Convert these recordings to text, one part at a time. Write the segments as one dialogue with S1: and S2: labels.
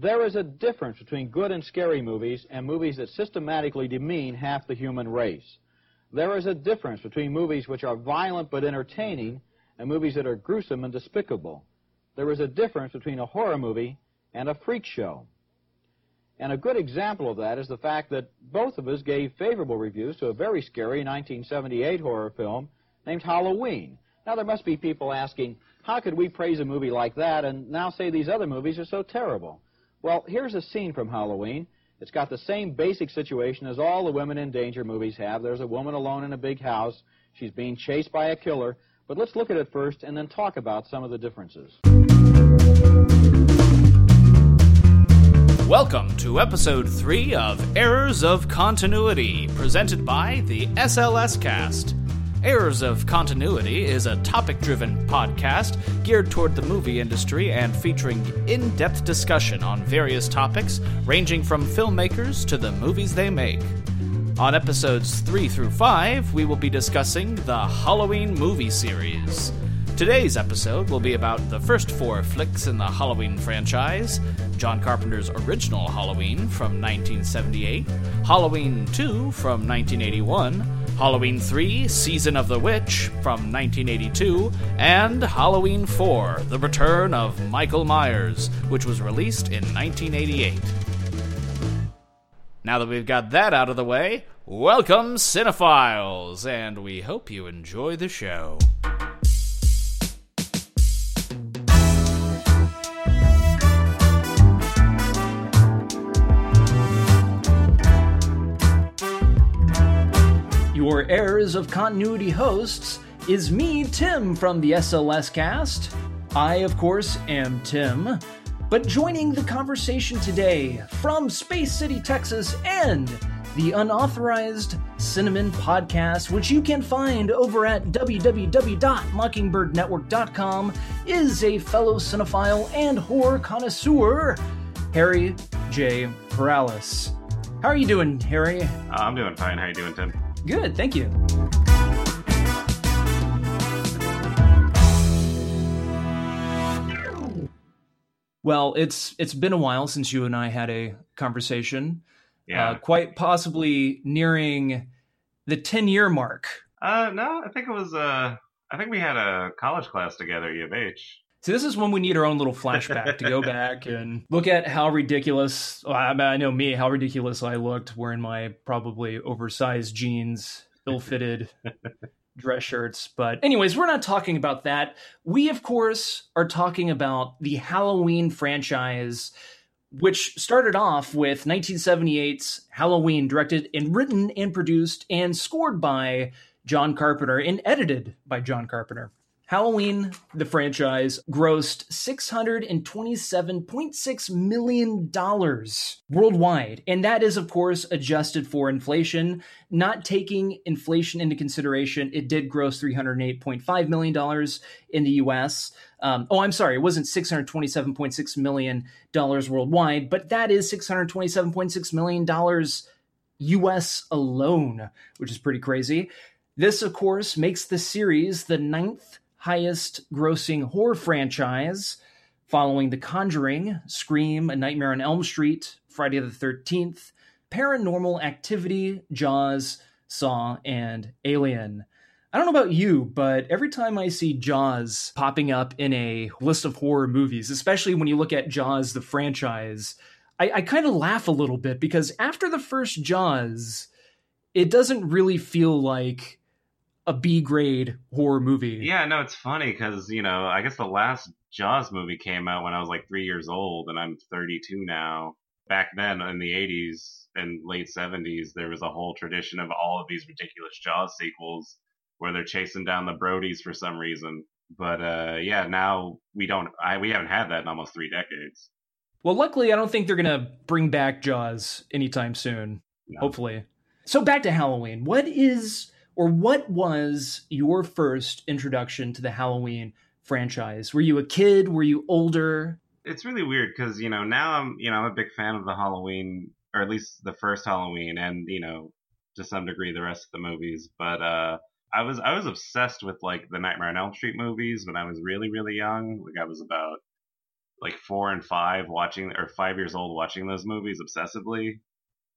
S1: There is a difference between good and scary movies and movies that systematically demean half the human race. There is a difference between movies which are violent but entertaining and movies that are gruesome and despicable. There is a difference between a horror movie and a freak show. And a good example of that is the fact that both of us gave favorable reviews to a very scary 1978 horror film named Halloween. Now, there must be people asking, how could we praise a movie like that and now say these other movies are so terrible? Well, here's a scene from Halloween. It's got the same basic situation as all the women in danger movies have. There's a woman alone in a big house. She's being chased by a killer. But let's look at it first and then talk about some of the differences.
S2: Welcome to episode 3 of Errors of Continuity, presented by the SLS Cast. Errors of Continuity is a topic driven podcast geared toward the movie industry and featuring in depth discussion on various topics ranging from filmmakers to the movies they make. On episodes 3 through 5, we will be discussing the Halloween movie series. Today's episode will be about the first four flicks in the Halloween franchise John Carpenter's original Halloween from 1978, Halloween 2 from 1981, Halloween 3 Season of the Witch from 1982, and Halloween 4 The Return of Michael Myers, which was released in 1988. Now that we've got that out of the way, welcome, Cinephiles, and we hope you enjoy the show.
S3: Your Errors of Continuity hosts is me, Tim, from the SLS cast. I, of course, am Tim. But joining the conversation today from Space City, Texas, and the unauthorized Cinnamon podcast, which you can find over at www.mockingbirdnetwork.com, is a fellow cinephile and horror connoisseur, Harry J. Perales. How are you doing, Harry?
S4: Uh, I'm doing fine. How are you doing, Tim?
S3: Good, thank you. Well, it's it's been a while since you and I had a conversation.
S4: Yeah.
S3: Uh, quite possibly nearing the 10 year mark.
S4: Uh, no, I think it was. Uh, I think we had a college class together at U of H.
S3: So this is when we need our own little flashback to go back and look at how ridiculous. Well, I, mean, I know me, how ridiculous I looked wearing my probably oversized jeans, ill-fitted dress shirts. But anyways, we're not talking about that. We of course are talking about the Halloween franchise which started off with 1978's Halloween, directed and written and produced and scored by John Carpenter and edited by John Carpenter. Halloween, the franchise, grossed $627.6 million worldwide. And that is, of course, adjusted for inflation. Not taking inflation into consideration, it did gross $308.5 million in the US. Um, oh, I'm sorry, it wasn't $627.6 million worldwide, but that is $627.6 million US alone, which is pretty crazy. This, of course, makes the series the ninth highest grossing horror franchise following The Conjuring, Scream, A Nightmare on Elm Street, Friday the 13th, Paranormal Activity, Jaws, Saw, and Alien. I don't know about you, but every time I see Jaws popping up in a list of horror movies, especially when you look at Jaws, the franchise, I, I kind of laugh a little bit because after the first Jaws, it doesn't really feel like a B grade horror movie.
S4: Yeah, no, it's funny because you know I guess the last Jaws movie came out when I was like three years old, and I'm 32 now. Back then, in the 80s and late 70s, there was a whole tradition of all of these ridiculous Jaws sequels where they're chasing down the Brodies for some reason. But uh, yeah, now we don't. I, we haven't had that in almost three decades.
S3: Well, luckily, I don't think they're gonna bring back Jaws anytime soon.
S4: No.
S3: Hopefully. So back to Halloween. What is or what was your first introduction to the Halloween franchise? Were you a kid? Were you older?
S4: It's really weird because you know now I'm you know I'm a big fan of the Halloween or at least the first Halloween and you know to some degree the rest of the movies. But uh, I was I was obsessed with like the Nightmare on Elm Street movies when I was really really young. Like I was about like four and five watching or five years old watching those movies obsessively.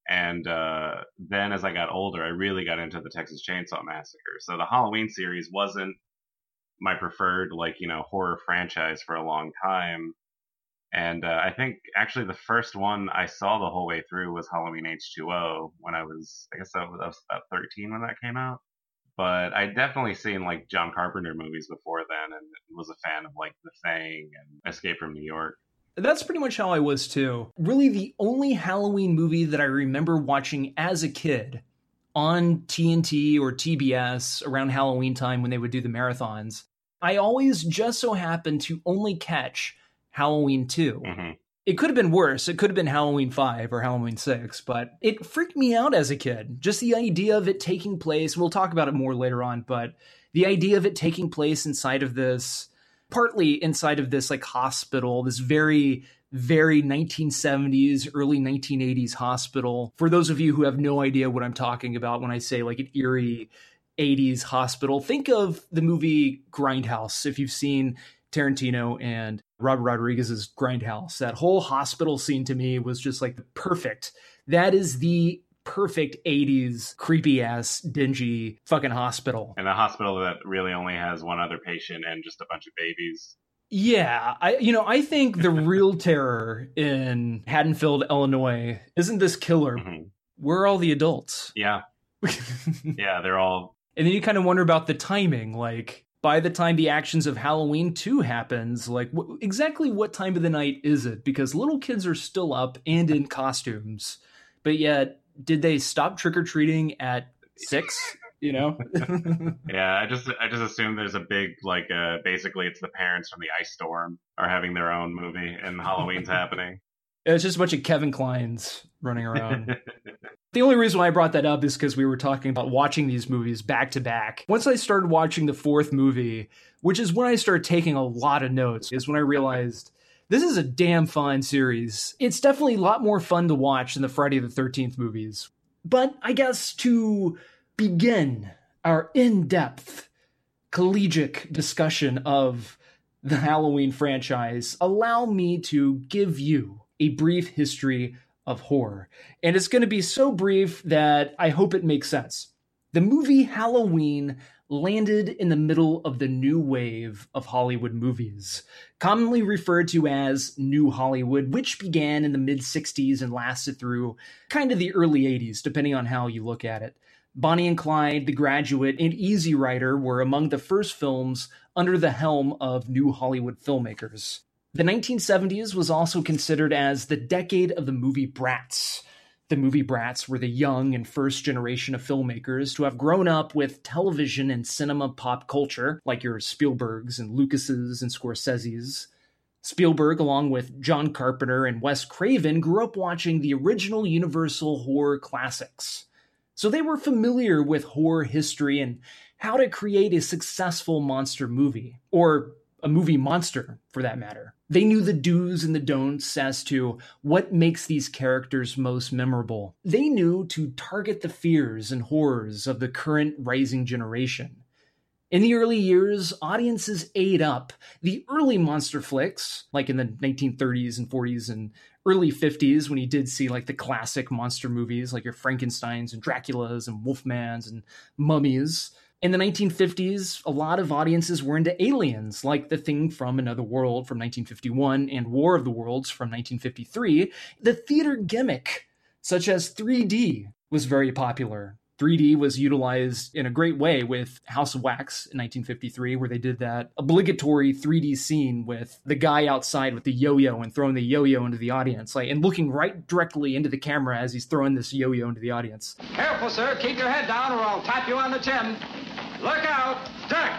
S4: And uh, then as I got older, I really got into the Texas Chainsaw Massacre. So the Halloween series wasn't my preferred like you know horror franchise for a long time. And uh, I think actually the first one I saw the whole way through was Halloween H2O when I was, I guess I was, I was about 13 when that came out. But I definitely seen like John Carpenter movies before then and was a fan of like The Thing and Escape from New York.
S3: That's pretty much how I was too. Really, the only Halloween movie that I remember watching as a kid on TNT or TBS around Halloween time when they would do the marathons, I always just so happened to only catch Halloween 2.
S4: Mm-hmm.
S3: It could have been worse. It could have been Halloween 5 or Halloween 6, but it freaked me out as a kid. Just the idea of it taking place, we'll talk about it more later on, but the idea of it taking place inside of this, partly inside of this like hospital, this very, very 1970s, early 1980s hospital. For those of you who have no idea what I'm talking about when I say like an eerie 80s hospital, think of the movie Grindhouse if you've seen Tarantino and Robert Rodriguez's Grindhouse. That whole hospital scene to me was just like the perfect. That is the perfect 80s creepy ass dingy fucking hospital.
S4: And a hospital that really only has one other patient and just a bunch of babies.
S3: Yeah, I you know, I think the real terror in Haddonfield, Illinois, isn't this killer.
S4: Mhm.
S3: Where are all the adults?
S4: Yeah, yeah, they're all
S3: And then you kind of wonder about the timing. Like, by the time the actions of Halloween 2 happens, like, wh- exactly what time of the night is it? Because little kids are still up and in costumes. But yet, did they stop trick or treating at six? You know?
S4: Yeah, I just I just assume there's a big like uh basically it's the parents from the ice storm are having their own movie and Halloween's happening.
S3: it's just a bunch of Kevin Klines running around. The only reason why I brought that up is because we were talking about watching these movies back to back. Once I started watching the fourth movie, which is when I started taking a lot of notes, is when I realized this is a damn fun series. It's definitely a lot more fun to watch than the Friday the 13th movies. But I guess to begin our in depth collegiate discussion of the Halloween franchise, allow me to give you a brief history of horror. And it's going to be so brief that I hope it makes sense. The movie Halloween landed in the middle of the new wave of Hollywood movies, commonly referred to as New Hollywood, which began in the mid 60s and lasted through kind of the early 80s, depending on how you look at it. Bonnie and Clyde, The Graduate, and Easy Rider were among the first films under the helm of New Hollywood filmmakers. The 1970s was also considered as the decade of the movie brats. The movie brats were the young and first generation of filmmakers to have grown up with television and cinema pop culture, like your Spielbergs and Lucases and Scorseses. Spielberg, along with John Carpenter and Wes Craven, grew up watching the original Universal horror classics. So they were familiar with horror history and how to create a successful monster movie, or a movie monster for that matter. They knew the do's and the don'ts as to what makes these characters most memorable. They knew to target the fears and horrors of the current rising generation. In the early years, audiences ate up the early monster flicks, like in the 1930s and 40s and early 50s, when you did see like the classic monster movies, like your Frankensteins and Draculas and Wolfmans and Mummies. In the 1950s, a lot of audiences were into aliens, like The Thing from Another World from 1951 and War of the Worlds from 1953. The theater gimmick, such as 3D, was very popular. 3D was utilized in a great way with House of Wax in 1953, where they did that obligatory 3D scene with the guy outside with the yo-yo and throwing the yo-yo into the audience, like and looking right directly into the camera as he's throwing this yo-yo into the audience.
S5: Careful, sir. Keep your head down or I'll tap you on the chin. Look out. Duck.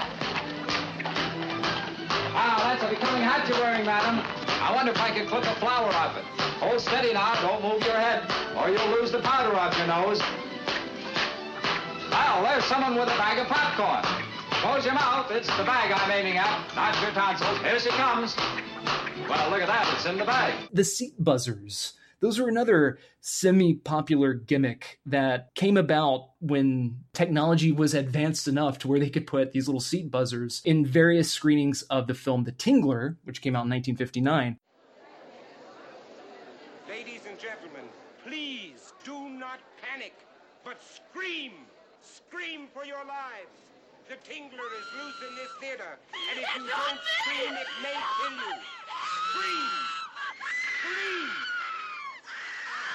S5: Wow, that's a becoming hat you're wearing, madam. I wonder if I can clip a flower off it. Hold steady now. Don't move your head, or you'll lose the powder off your nose. Well, there's someone with a bag of popcorn. Close your mouth. It's the bag I'm aiming at, not your tonsils. Here she comes. Well, look at that. It's in the bag.
S3: The seat buzzers. Those were another semi popular gimmick that came about when technology was advanced enough to where they could put these little seat buzzers in various screenings of the film The Tingler, which came out in 1959.
S6: Ladies and gentlemen, please do not panic, but scream. Scream for your lives. The Tingler is loose in this theater, and if you don't scream, it may kill you. Scream! Scream!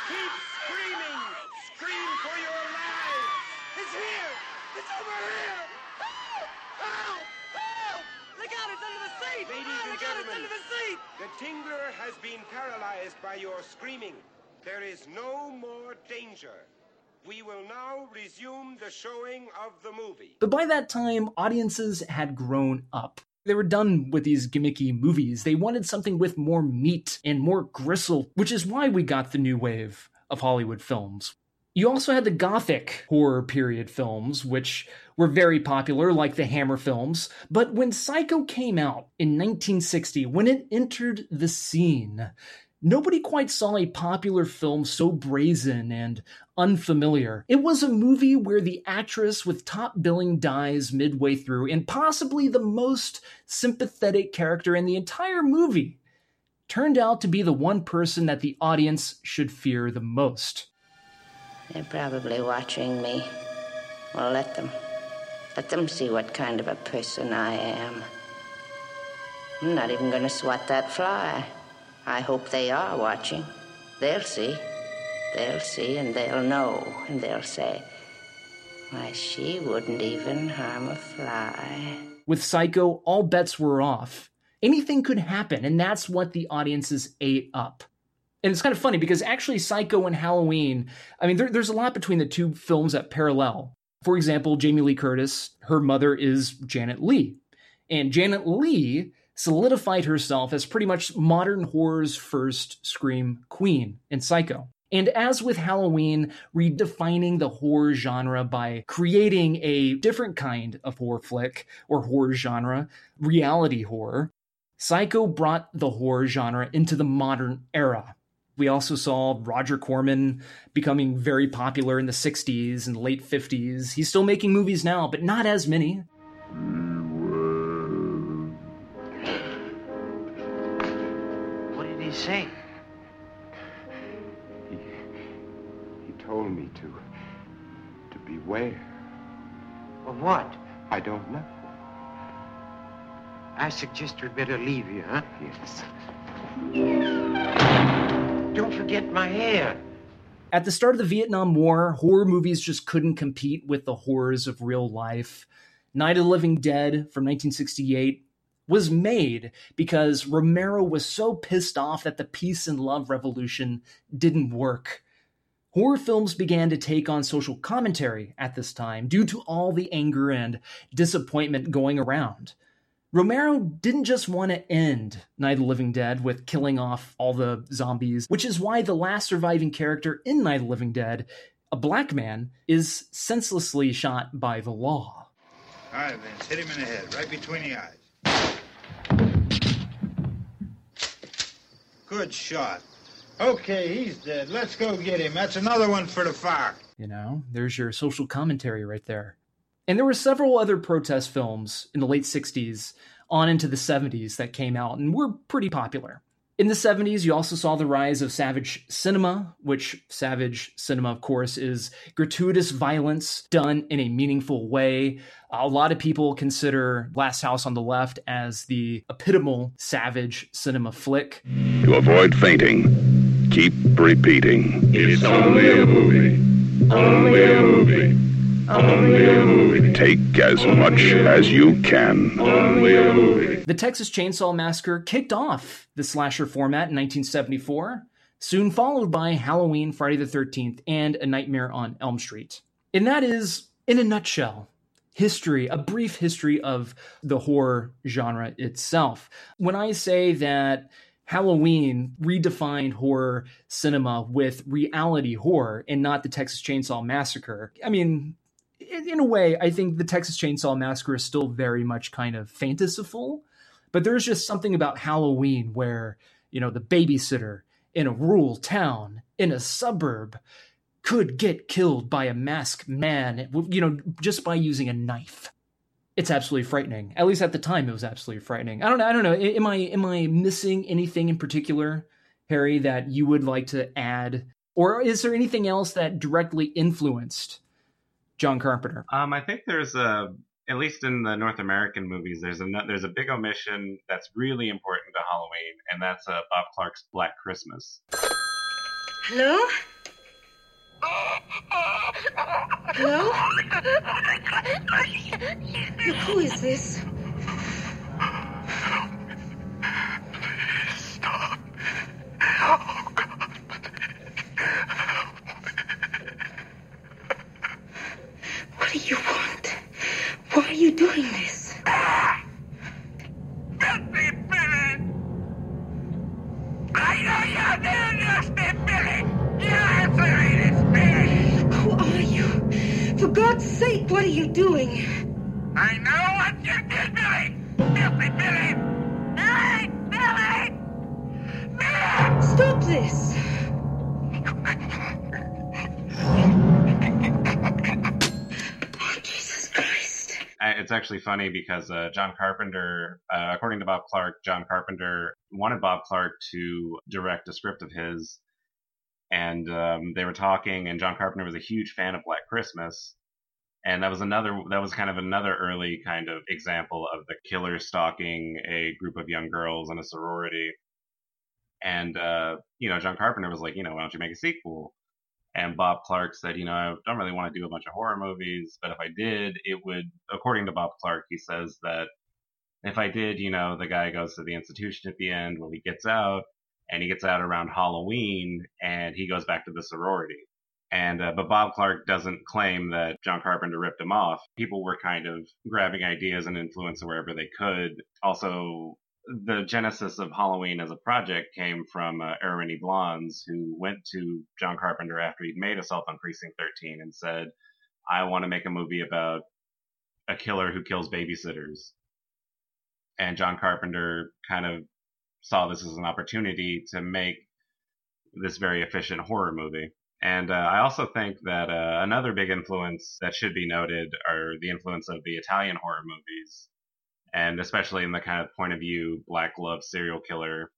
S6: Keep screaming! Scream for your lives! It's here! It's over here! Help! Help! Help!
S7: Look out, it's under the seat!
S6: Ladies
S7: oh,
S6: and
S7: look out, it's
S6: gentlemen.
S7: under the seat!
S6: The Tingler has been paralyzed by your screaming. There is no more danger. We will now resume the showing of the movie.
S3: But by that time, audiences had grown up. They were done with these gimmicky movies. They wanted something with more meat and more gristle, which is why we got the new wave of Hollywood films. You also had the gothic horror period films, which were very popular, like the Hammer films. But when Psycho came out in 1960, when it entered the scene, nobody quite saw a popular film so brazen and unfamiliar. It was a movie where the actress with top billing dies midway through, and possibly the most sympathetic character in the entire movie turned out to be the one person that the audience should fear the most.
S8: They're probably watching me. Well, let them. Let them see what kind of a person I am. I'm not even going to swat that fly. I hope they are watching. They'll see. They'll see and they'll know. And they'll say, why, she wouldn't even harm a fly.
S3: With Psycho, all bets were off. Anything could happen, and that's what the audiences ate up. And it's kind of funny because actually, Psycho and Halloween, I mean, there, there's a lot between the two films that parallel. For example, Jamie Lee Curtis, her mother is Janet Leigh. And Janet Leigh solidified herself as pretty much modern horror's first scream queen in Psycho. And as with Halloween, redefining the horror genre by creating a different kind of horror flick or horror genre, reality horror, Psycho brought the horror genre into the modern era. We also saw Roger Corman becoming very popular in the 60s and late 50s. He's still making movies now, but not as many.
S9: He say?
S10: He, he told me to, to beware.
S9: Of what?
S10: I don't know.
S9: I suggest we'd better leave here, huh?
S10: Yes.
S9: Don't forget my hair.
S3: At the start of the Vietnam War, horror movies just couldn't compete with the horrors of real life. Night of the Living Dead from 1968 was made because Romero was so pissed off that the peace and love revolution didn't work. Horror films began to take on social commentary at this time due to all the anger and disappointment going around. Romero didn't just want to end Night of the Living Dead with killing off all the zombies, which is why the last surviving character in Night of the Living Dead, a black man, is senselessly shot by the law.
S11: All right, Vince, hit him in the head, right between the eyes. Good shot. Okay, he's dead. Let's go get him. That's another one for the fire.
S3: You know, there's your social commentary right there. And there were several other protest films in the late 60s on into the 70s that came out and were pretty popular. In the 70s, you also saw the rise of savage cinema, which savage cinema, of course, is gratuitous violence done in a meaningful way. A lot of people consider Last House on the Left as the epitomal savage cinema flick.
S12: To avoid fainting, keep repeating. It's only a movie. Only a movie. Only a movie. Take as much as you can. Only a movie.
S3: The Texas Chainsaw Massacre kicked off the slasher format in 1974, soon followed by Halloween, Friday the 13th, and A Nightmare on Elm Street. And that is, in a nutshell, history, a brief history of the horror genre itself. When I say that Halloween redefined horror cinema with reality horror and not the Texas Chainsaw Massacre, I mean, in a way, I think the Texas Chainsaw Massacre is still very much kind of fantastical, but there's just something about Halloween where, you know, the babysitter in a rural town, in a suburb, could get killed by a masked man, you know, just by using a knife. It's absolutely frightening. At least at the time, it was absolutely frightening. I don't know. I don't know. Am I am I missing anything in particular Harry, that you would like to add? Or is there anything else that directly influenced John Carpenter?
S4: Um, I think there's a, at least in the North American movies, there's a there's a big omission that's really important to Halloween, and that's uh, Bob Clark's Black Christmas.
S7: Hello? Hello? Who is this?
S13: Please Stop. Oh, God.
S7: What do you want? Why are you doing this?
S13: Billy! I know you're there, just me, Billy! You Billy!
S7: Who are you? For God's sake, what are you doing?
S13: I know what you did, Billy! Filthy Billy! Billy! Billy!
S7: Stop this!
S4: It's actually funny because uh, John Carpenter, uh, according to Bob Clark, John Carpenter wanted Bob Clark to direct a script of his, and um, they were talking, and John Carpenter was a huge fan of Black Christmas, and that was another that was kind of another early kind of example of the killer stalking a group of young girls in a sorority, and uh, you know John Carpenter was like, you know, why don't you make a sequel? And Bob Clark said, you know, I don't really want to do a bunch of horror movies, but if I did, it would, according to Bob Clark, he says that if I did, you know, the guy goes to the institution at the end, well, he gets out, and he gets out around Halloween, and he goes back to the sorority. And, uh, but Bob Clark doesn't claim that John Carpenter ripped him off. People were kind of grabbing ideas and influence wherever they could. Also, the genesis of Halloween as a project came from uh, E. Blondes, who went to John Carpenter after he'd made Assault on Precinct 13 and said, I want to make a movie about a killer who kills babysitters. And John Carpenter kind of saw this as an opportunity to make this very efficient horror movie. And uh, I also think that uh, another big influence that should be noted are the influence of the Italian horror movies and especially in the kind of point of view black glove serial killer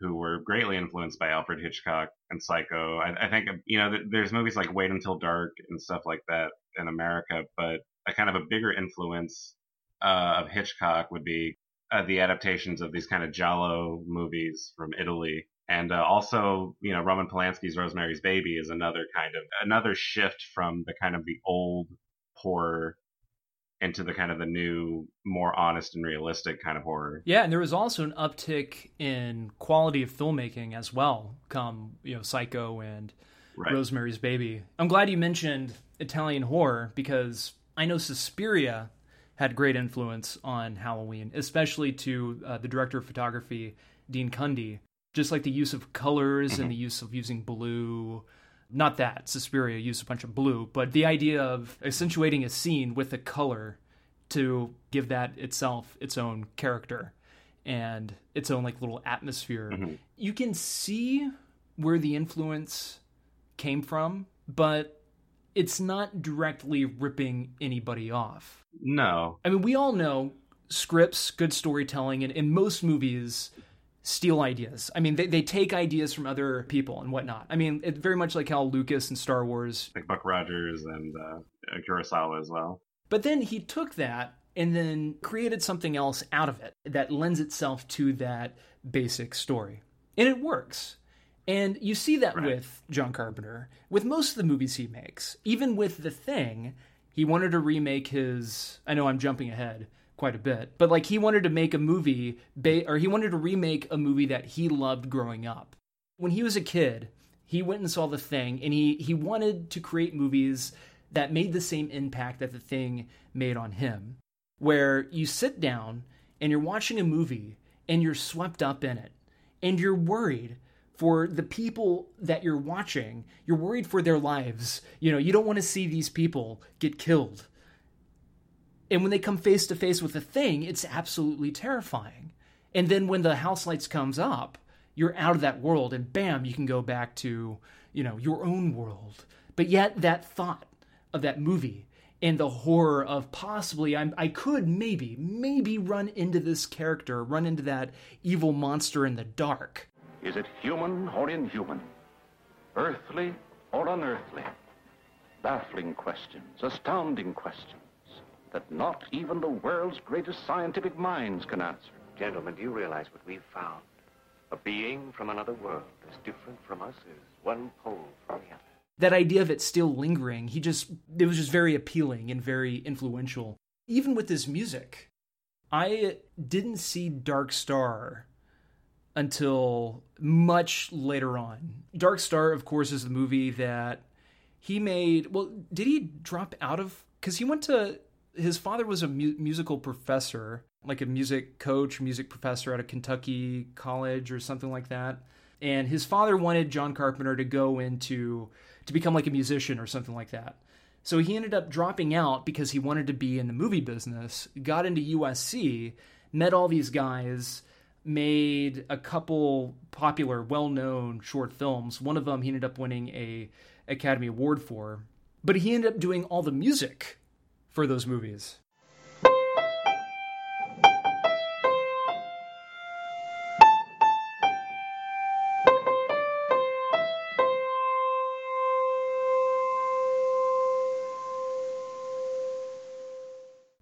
S4: who were greatly influenced by Alfred Hitchcock and Psycho. I, I think you know th- there's movies like Wait Until Dark and stuff like that in America, but a kind of a bigger influence uh, of Hitchcock would be uh, the adaptations of these kind of giallo movies from Italy. And uh, also, you know, Roman Polanski's Rosemary's Baby is another kind of another shift from the kind of the old horror into the kind of the new, more honest and realistic kind of horror.
S3: Yeah, and there was also an uptick in quality of filmmaking as well, come you know Psycho and
S4: Right.
S3: Rosemary's Baby. I'm glad you mentioned Italian horror because I know Suspiria had great influence on Halloween, especially to uh, the director of photography Dean Cundey. Just like the use of colors and the use of using blue. Not that Suspiria used a bunch of blue, but the idea of accentuating a scene with a color to give that itself its own character and its own like little atmosphere.
S4: Mhm.
S3: You can see where the influence came from, but it's not directly ripping anybody off.
S4: No.
S3: I mean, we all know scripts, good storytelling, and in most movies steal ideas. I mean, they, they take ideas from other people and whatnot. I mean, it's very much like how Lucas and Star Wars
S4: Like Buck Rogers and uh, Kurosawa as well.
S3: But then he took that and then created something else out of it that lends itself to that basic story. And it works. And you see that with John Carpenter, with most of the movies he makes. Even with The Thing, he wanted to remake his. I know I'm jumping ahead quite a bit, but like he wanted to make a movie, ba- or he wanted to remake a movie that he loved growing up. When he was a kid, he went and saw The Thing, and he, he wanted to create movies that made the same impact that The Thing made on him. Where you sit down and you're watching a movie and you're swept up in it, and you're worried for the people that you're watching. You're worried for their lives. You know, you don't want to see these people get killed. And when they come face to face with the thing, it's absolutely terrifying. And then when the house lights comes up, you're out of that world and bam, you can go back to, you know, your own world. But yet that thought of that movie and the horror of possibly I'm, I could maybe maybe run into this character, run into that evil monster in the dark.
S14: Is it human or inhuman? Earthly or unearthly? Baffling questions, astounding questions that not even the world's greatest scientific minds can answer.
S15: Gentlemen, do you realize what we've found? A being from another world, as different from us as one pole from the other.
S3: That idea of it still lingering, he just, it was just very appealing and very influential. Even with his music, I didn't see Dark Star until much later on. Dark Star, of course, is the movie that he made. Well, did he drop out of? Because he went to. His father was a mu- musical professor, like a music coach, music professor at a Kentucky college or something like that. And his father wanted John Carpenter to go into to become like a musician or something like that. So he ended up dropping out because he wanted to be in the movie business, got into USC, met all these guys, made a couple popular, well-known short films. One of them he ended up winning a Academy Award for. But he ended up doing all the music for those movies.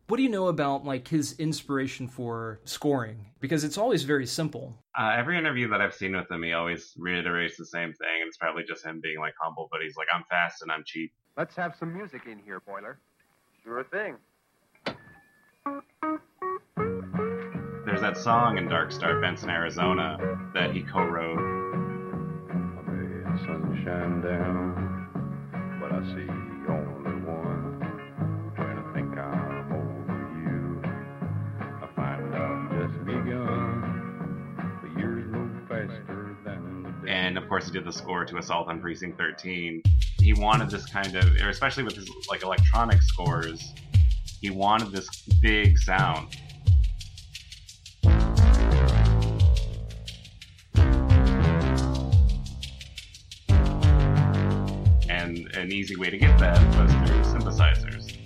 S3: What do you know about like his inspiration for scoring? Because it's always very simple.
S4: Uh, every interview that I've seen with him, he always reiterates the same thing, and it's probably just him being like humble. But he's like, "I'm fast and I'm cheap."
S16: Let's have some music in here, Boiler.
S15: Sure a thing.
S4: There's that song in Dark Star, Benson, Arizona, that he co-wrote.
S10: Sunshine down, but I see only one. When I think I'm over you, I find I've just begun. The years move faster than the day.
S4: and of course he did the score to Assault on Precinct 13. He wanted this kind of, especially with his like electronic scores, he wanted this big sound. And an easy way to get that was through synthesizers.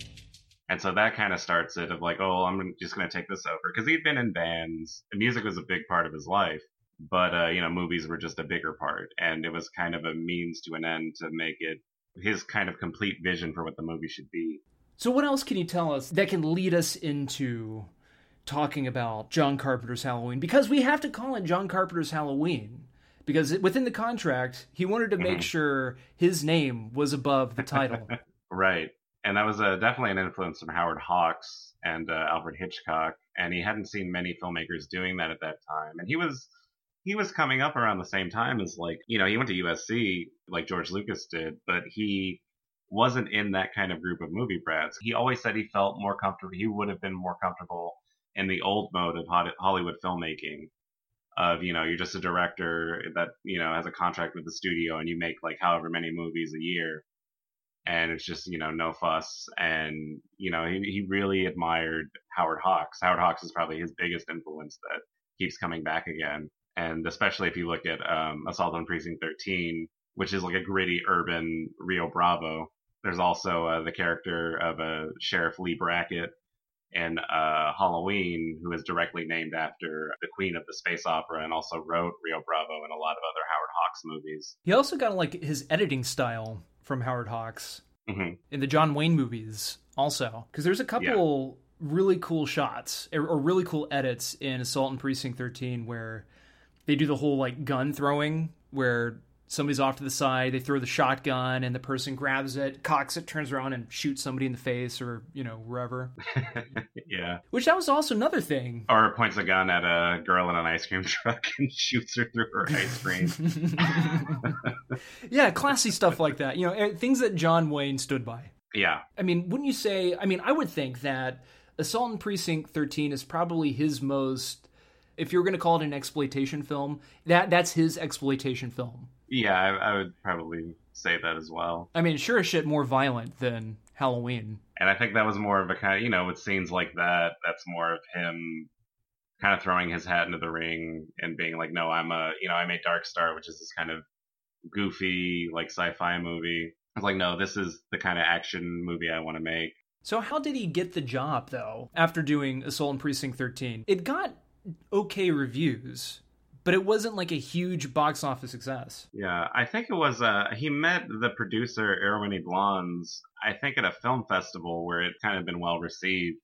S4: And so that kind of starts it of like, oh, I'm just going to take this over. Because he'd been in bands, and music was a big part of his life but uh, you know movies were just a bigger part and it was kind of a means to an end to make it his kind of complete vision for what the movie should be
S3: So, what else can you tell us that can lead us into talking about John Carpenter's Halloween? Because we have to call it John Carpenter's Halloween. Because within the contract, he wanted to make
S4: Mhm.
S3: sure his name was above the title.
S4: right and that was uh, definitely an influence from howard hawks and uh, alfred hitchcock and he hadn't seen many filmmakers doing that at that time and he was he was coming up around the same time as like you know he went to usc like george lucas did but he wasn't in that kind of group of movie brats he always said he felt more comfortable he would have been more comfortable in the old mode of hollywood filmmaking of you know you're just a director that you know has a contract with the studio and you make like however many movies a year and it's just you know no fuss. And you know he, he really admired howard hawks. Howard hawks is probably his biggest influence that keeps coming back again and especially if you look at um, assault on precinct 13 which is like a gritty urban rio bravo there's also uh, the character of uh, sheriff leigh brackett in uh, halloween who is directly named after the queen of the space opera and also wrote rio bravo and a lot of other howard hawks movies
S3: he also got like his editing style from Howard Hawks
S4: hmm
S3: in the John Wayne movies, also. Because there's a couple really cool shots or, or really cool edits in Assault on Precinct 13 where they do the whole like gun throwing where somebody's off to the side, they throw the shotgun and the person grabs it, cocks it, turns around and shoots somebody in the face or, you know, wherever.
S4: yeah
S3: Which that was also another thing.
S4: Or points a gun at a girl in an ice cream truck and shoots her through her ice cream.
S3: Yeah, classy stuff like that. You know, eh, things that John Wayne stood by.
S4: yeah.
S3: I mean, wouldn't you say? I mean, I would think that Assault on Precinct 13 is probably his most. If you're going to call it an exploitation film, that that's his exploitation film.
S4: Yeah, I, I would probably say that as well.
S3: I mean, sure as shit more violent than Halloween.
S4: And I think that was more of a kind of, you know, with scenes like that, that's more of him kind of throwing his hat into the ring and being like, no, I'm a, you know, I made Dark Star, which is this kind of goofy, like sci fi movie. I was like, no, this is the kind of action movie I want to make.
S3: So how did he get the job though? After doing Assault on Precinct 13, it got okay reviews, but it wasn't like a huge box office success.
S4: Yeah, I think it was. Uh, he met the producer Irwin Yablans, I think, at a film festival where it kind of been well received,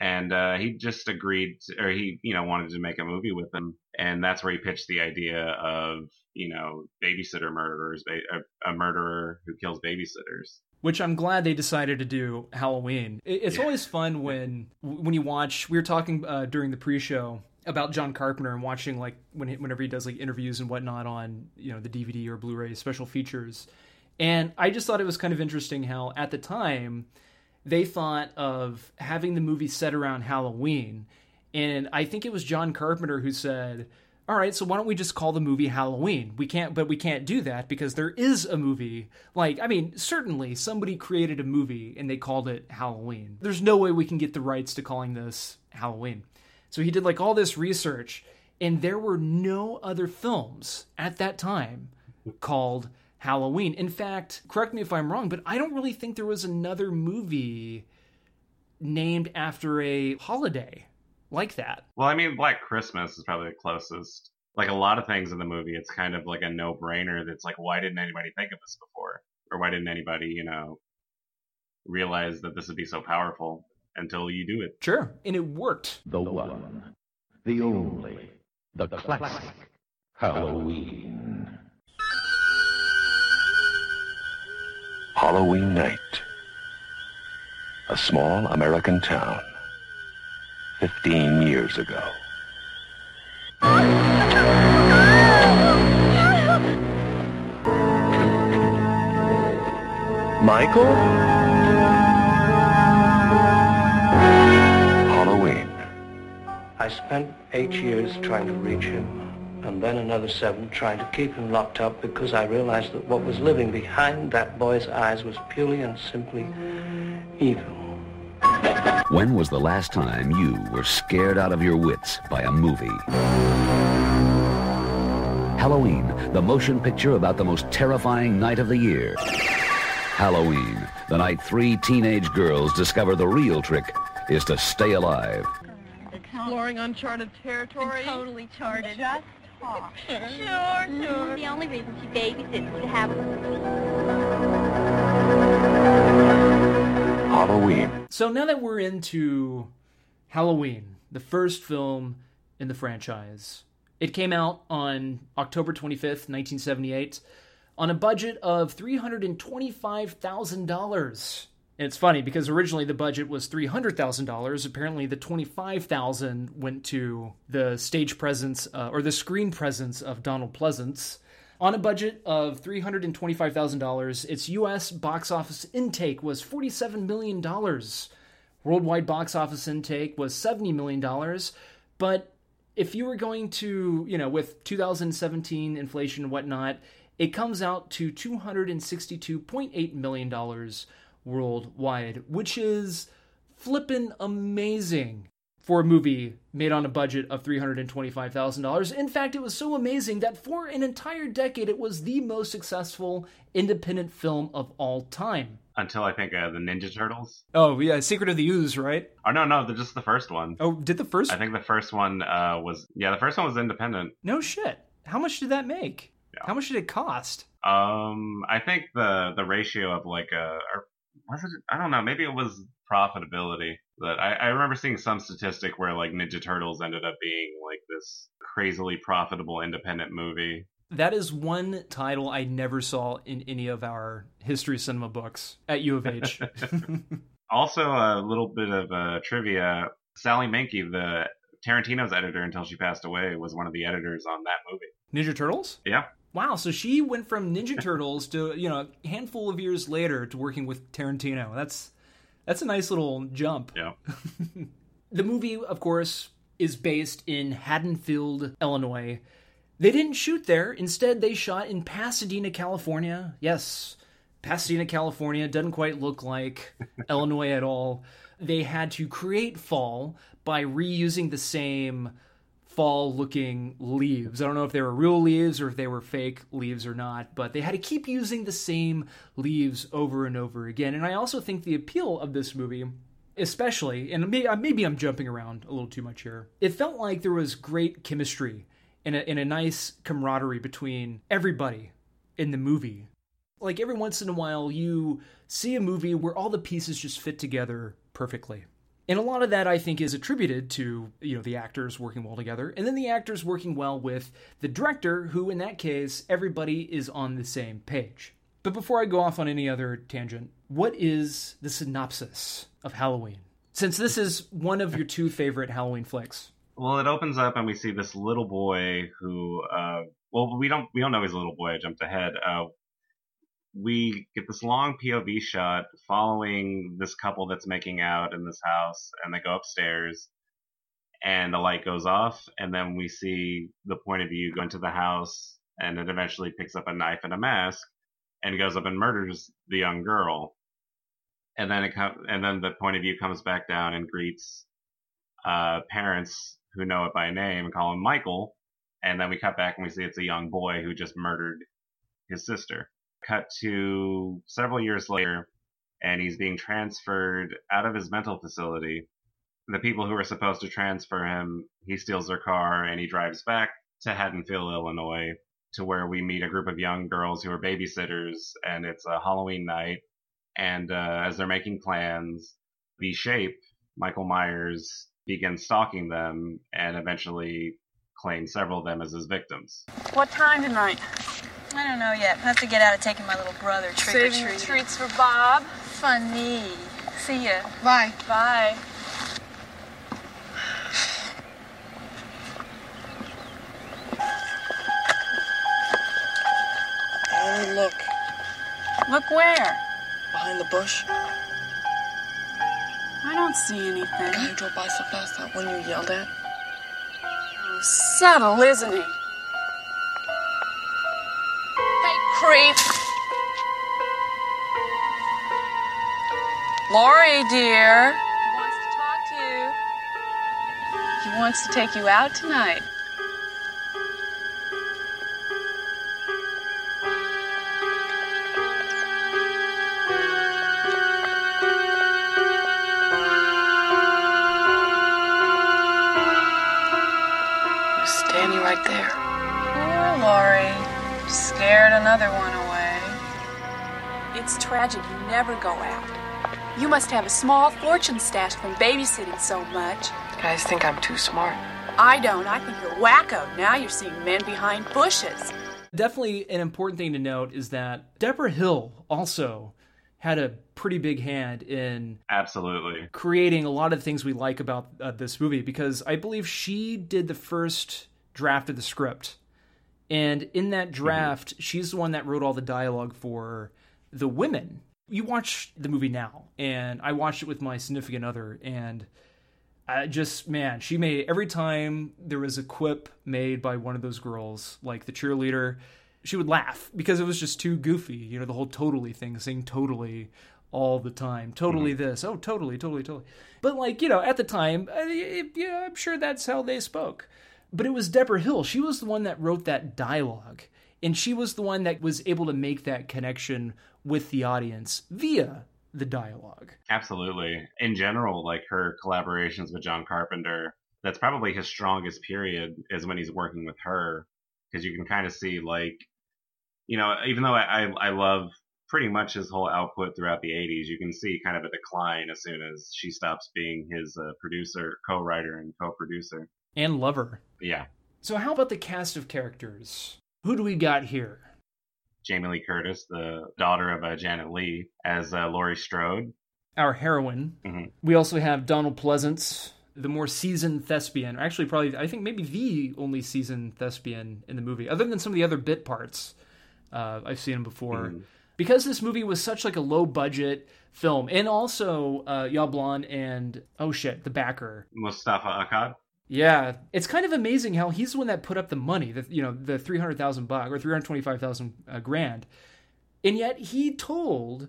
S4: and uh, he just agreed, to, or he, you know, wanted to make a movie with him, and that's where he pitched the idea of, you know, babysitter murderers, a, a murderer who kills babysitters
S3: which I'm glad they decided to do Halloween. It's yeah. always fun when when you watch. We were talking uh, during the pre-show about John Carpenter and watching like when whenever he does like interviews and whatnot on you know the DVD or Blu-ray special features, and I just thought it was kind of interesting how at the time they thought of having the movie set around Halloween, and I think it was John Carpenter who said. All right, so why don't we just call the movie Halloween? We can't, but we can't do that because there is a movie. Like, I mean, certainly somebody created a movie and they called it Halloween. There's no way we can get the rights to calling this Halloween. So he did like all this research, and there were no other films at that time called Halloween. In fact, correct me if I'm wrong, but I don't really think there was another movie named after a holiday like that.
S4: Well, I mean, Black Christmas is probably the closest. Like a lot of things in the movie, it's kind of like a no brainer that's like, why didn't anybody think of this before? Or why didn't anybody, you know, realize that this would be so powerful? until you do it.
S3: Sure, and it worked.
S12: The one, the only, the classic Halloween. Halloween night. A small American town. 15 years ago. Michael? Halloween.
S17: I spent eight years trying to reach him, and then another seven trying to keep him locked up because I realized that what was living behind that boy's eyes was purely and simply evil.
S18: When was the last time you were scared out of your wits by a movie? Halloween, the motion picture about the most terrifying night of the year. Halloween, the night three teenage girls discover the real trick is to stay alive
S19: exploring uncharted territory?
S20: And totally charted.
S19: Just talk.
S20: Sure,
S19: sure.
S20: sure. The only reason she babysits is to have
S12: Halloween.
S3: So now that we're into Halloween, the first film in the franchise, it came out on October 25th, 1978, on a budget of $325,000. And it's funny because originally the budget was $300,000. Apparently, the 25000 went to the stage presence uh, or the screen presence of Donald Pleasence. On a budget of $325,000, its US box office intake was $47 million. Worldwide box office intake was $70 million. But if you were going to, you know, with 2017 inflation and whatnot, it comes out to $262.8 million worldwide, which is flippin' amazing for a movie made on a budget of $325,000. In fact, it was so amazing that for an entire decade, it was the most successful independent film of all time.
S4: Until I think uh, the Ninja Turtles.
S3: Oh, yeah, Secret of the Ooze, right?
S4: Oh, no, no, they're just the first one.
S3: Oh, did the first?
S4: I think the first one uh, was, yeah, the first one was independent.
S3: No shit. How much did that make? Yeah. How much did it cost?
S4: Um, I think the the ratio of like a, was it? I don't know. Maybe it was profitability. But I, I remember seeing some statistic where like Ninja Turtles ended up being like this crazily profitable independent movie.
S3: That is one title I never saw in any of our history cinema books at U of H.
S4: also, a little bit of uh, trivia: Sally Menke, the Tarantino's editor until she passed away, was one of the editors on that movie.
S3: Ninja Turtles?
S4: Yeah.
S3: Wow, so she went from Ninja Turtles to, you know, a handful of years later to working with Tarantino. That's that's a nice little jump.
S4: Yeah.
S3: the movie, of course, is based in Haddonfield, Illinois. They didn't shoot there. Instead, they shot in Pasadena, California. Yes, Pasadena, California doesn't quite look like Illinois at all. They had to create fall by reusing the same fall looking leaves. I don't know if they were real leaves or if they were fake leaves or not, but they had to keep using the same leaves over and over again. And I also think the appeal of this movie especially, and maybe, uh, maybe I'm jumping around a little too much here, it felt like there was great chemistry and a, and a nice camaraderie between everybody in the movie. Like every once in a while, you see a movie where all the pieces just fit together perfectly. And a lot of that I think is attributed to, you know, the actors working well together and then the actors working well with the director who in that case everybody is on the same page. But before I go off on any other tangent, what is the synopsis of Halloween? Since this is one of your two favorite Halloween flicks.
S4: Well, it opens up and we see this little boy who, uh, well, we don't we don't know he's a little boy. I jumped ahead. Uh, we get this long POV shot following this couple that's making out in this house, and they go upstairs, and the light goes off, and then we see the point of view go into the house, and it eventually picks up a knife and a mask, and goes up and murders the young girl, and then it com- and then the point of view comes back down and greets uh, parents who know it by name and call him Michael, and then we cut back and we see it's a young boy who just murdered his sister cut to several years later, and he's being transferred out of his mental facility. The people who are supposed to transfer him, he steals their car and he drives back to Haddonfield, Illinois, to where we meet a group of young girls who are babysitters, and it's a Halloween night. And uh, as they're making plans, the shape, Michael Myers, begins stalking them and eventually claims several of them as his victims.
S19: What time tonight?
S20: I don't know yet. I have to get out of taking my little brother trick or
S19: Saving the
S20: treating.
S19: treats for Bob.
S20: Funny. See ya.
S19: Bye.
S20: Bye.
S19: Oh, look.
S20: Look where?
S19: Behind the bush.
S20: I don't see anything.
S19: The Guy who drove by so fast that one you yelled at.
S20: Oh, subtle, isn't he? Creep. Laurie, dear. He wants to talk to you. He wants to take you out tonight.
S21: Never go out. You must have a small fortune stashed from babysitting so much.
S19: Guys think I'm too smart.
S21: I don't. I think you're wacko. Now you're seeing men behind bushes.
S3: Definitely an important thing to note is that Debra Hill also had a pretty big hand in
S4: Absolutely.
S3: creating a lot of things we like about uh, this movie because I believe she did the first draft of the script. And in that draft, she's the one that wrote all the dialogue for the women. You watch the movie now, and I watched it with my significant other, and I just, man, she made every time there was a quip made by one of those girls, like the cheerleader, she would laugh because it was just too goofy. You know, the whole totally thing, saying totally all the time. Totally mm-hmm. this. Oh, totally, totally, totally. But, like, you know, at the time, I, yeah, I'm sure that's how they spoke. But it was Debra Hill. She was the one that wrote that dialogue. And she was the one that was able to make that connection with the audience via the dialogue.
S4: Absolutely. In general, like her collaborations with John Carpenter, that's probably his strongest period is when he's working with her because you can kind of see like, you know, even though I, I I love pretty much his whole output throughout the 80s, you can see kind of a decline as soon as she stops being his uh, producer, co-writer, and co-producer.
S3: And lover.
S4: Yeah.
S3: So, how about the cast of characters? Who do we got here?
S4: Jamie Lee Curtis, the daughter of uh, Janet Leigh, as uh, Laurie Strode.
S3: Our heroine.
S4: Mhm.
S3: We also have Donald Pleasence, the more seasoned thespian. Actually, probably, I think maybe the only seasoned thespian in the movie, other than some of the other bit parts. Uh, I've seen him before.
S4: Mhm.
S3: Because this movie was such like a low budget film, and also uh, Yablon and oh shit, the backer.
S4: Moustapha Akkad.
S3: Yeah, it's kind of amazing how he's the one that put up the money, the you know the three hundred thousand buck or three hundred twenty five thousand uh, grand, and yet he told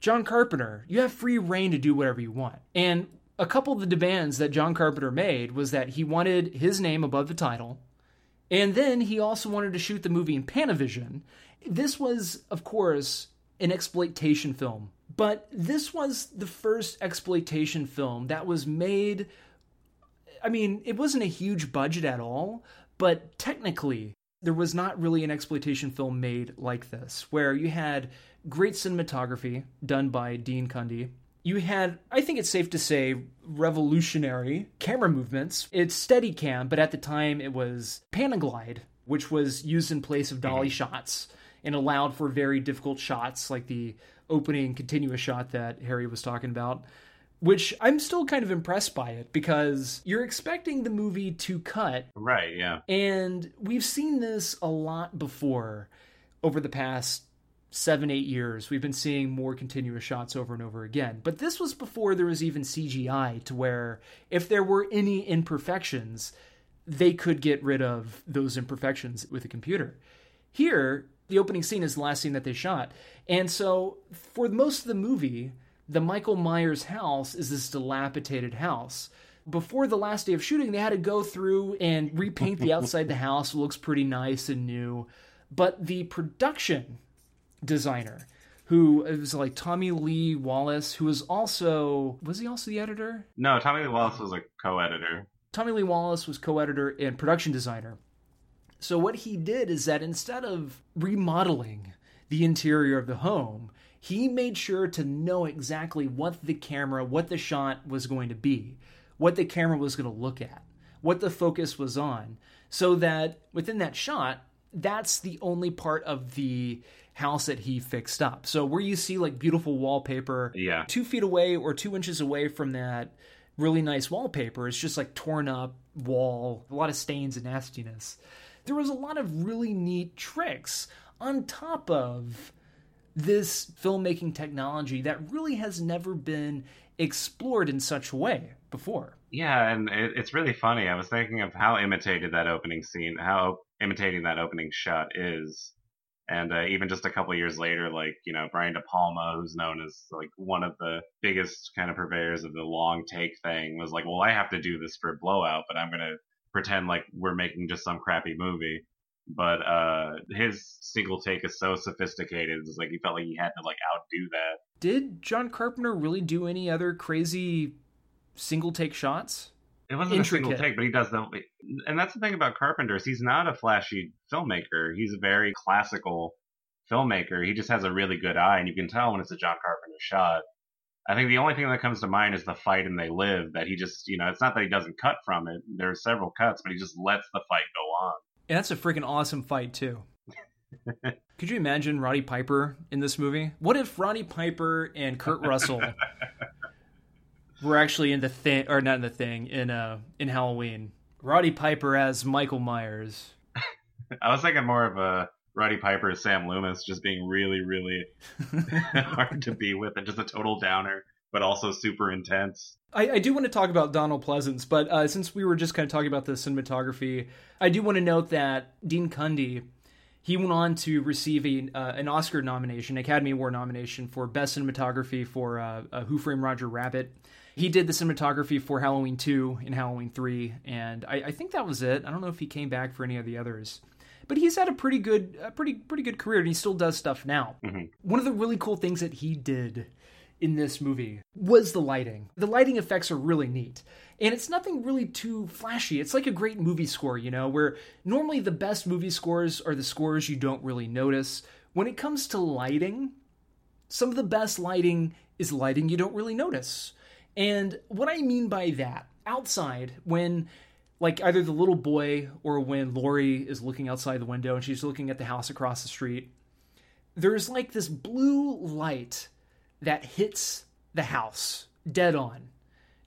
S3: John Carpenter, "You have free reign to do whatever you want." And a couple of the demands that John Carpenter made was that he wanted his name above the title, and then he also wanted to shoot the movie in Panavision. This was, of course, an exploitation film, but this was the first exploitation film that was made I mean, it wasn't a huge budget at all, But technically, there was not really an exploitation film made like this, where you had great cinematography done by Dean Cundey. You had, I think it's safe to say, revolutionary camera movements. It's Steadicam, but at the time it was Panaglide, which was used in place of dolly mhm. shots and allowed for very difficult shots like the opening continuous shot that Harry was talking about which I'm still kind of impressed by it because you're expecting the movie to cut.
S4: Right, yeah.
S3: And we've seen this a lot before over the past seven, eight years. We've been seeing more continuous shots over and over again. But this was before there was even CGI, to where if there were any imperfections, they could get rid of those imperfections with a computer. Here, the opening scene is the last scene that they shot. And so, for most of the movie, the Michael Myers house is this dilapidated house. Before the last day of shooting, they had to go through and repaint the outside the house. It looks pretty nice and new. But the production designer, who it was like Tommy Lee Wallace, who was also was he also the editor?
S4: No, Tommy Lee Wallace was a co-editor.
S3: Tommy Lee Wallace was co-editor and production designer. So what he did is that instead of remodeling the interior of the home, he made sure to know exactly what the camera, what the shot was going to be, what the camera was going to look at, what the focus was on, so that within that shot, that's the only part of the house that he fixed up. So where you see like beautiful wallpaper,
S4: yeah,
S3: two feet away or two inches away from that really nice wallpaper, it's just like torn up wall, a lot of stains and nastiness. There was a lot of really neat tricks on top of this filmmaking technology that really has never been explored in such a way before.
S4: Yeah, and it, it's really funny. I was thinking of how imitated that opening scene, how imitating that opening shot is. And uh, even just a couple years later, like, you know, Brian De Palma, who's known as like one of the biggest kind of purveyors of the long take thing, was like, well, I have to do this for Blowout, but I'm going to pretend like we're making just some crappy movie but uh his single take is so sophisticated it's like he felt like he had to like outdo that
S3: did john carpenter really do any other crazy single take shots
S4: it wasn't Intricate. a single take but he does them and that's the thing about carpenter is he's not a flashy filmmaker he's a very classical filmmaker he just has a really good eye and you can tell when it's a john carpenter shot I think the only thing that comes to mind is the fight and they live that he just, you know, it's not that he doesn't cut from it. There are several cuts, but he just lets the fight go on.
S3: And that's a freaking awesome fight too. Could you imagine Roddy Piper in this movie? What if Roddy Piper and Kurt Russell were actually in the thing, or not in the thing, in uh in Halloween? Roddy Piper as Michael Myers.
S4: I was thinking more of a Roddy Piper as Sam Loomis, just being really, really hard to be with, and just a total downer but also super intense.
S3: I, I, do want to talk about Donald Pleasence, but uh, since we were just kind of talking about the cinematography, I do want to note that Dean Cundey, he went on to receive a, uh, an Oscar nomination, Academy Award nomination for Best Cinematography for uh, uh Who Framed Roger Rabbit. He did the cinematography for Halloween 2 and Halloween 3, and I, I think that was it. I don't know if he came back for any of the others but he's had a pretty good, a pretty pretty good career, and he still does stuff now.
S4: Mm-hmm.
S3: One of the really cool things that he did in this movie was the lighting. The lighting effects are really neat. And it's nothing really too flashy. It's like a great movie score, you know, where normally the best movie scores are the scores you don't really notice. When it comes to lighting, some of the best lighting is lighting you don't really notice. And what I mean by that, outside, when like either the little boy or when Laurie is looking outside the window and she's looking at the house across the street, there's like this blue light that hits the house dead on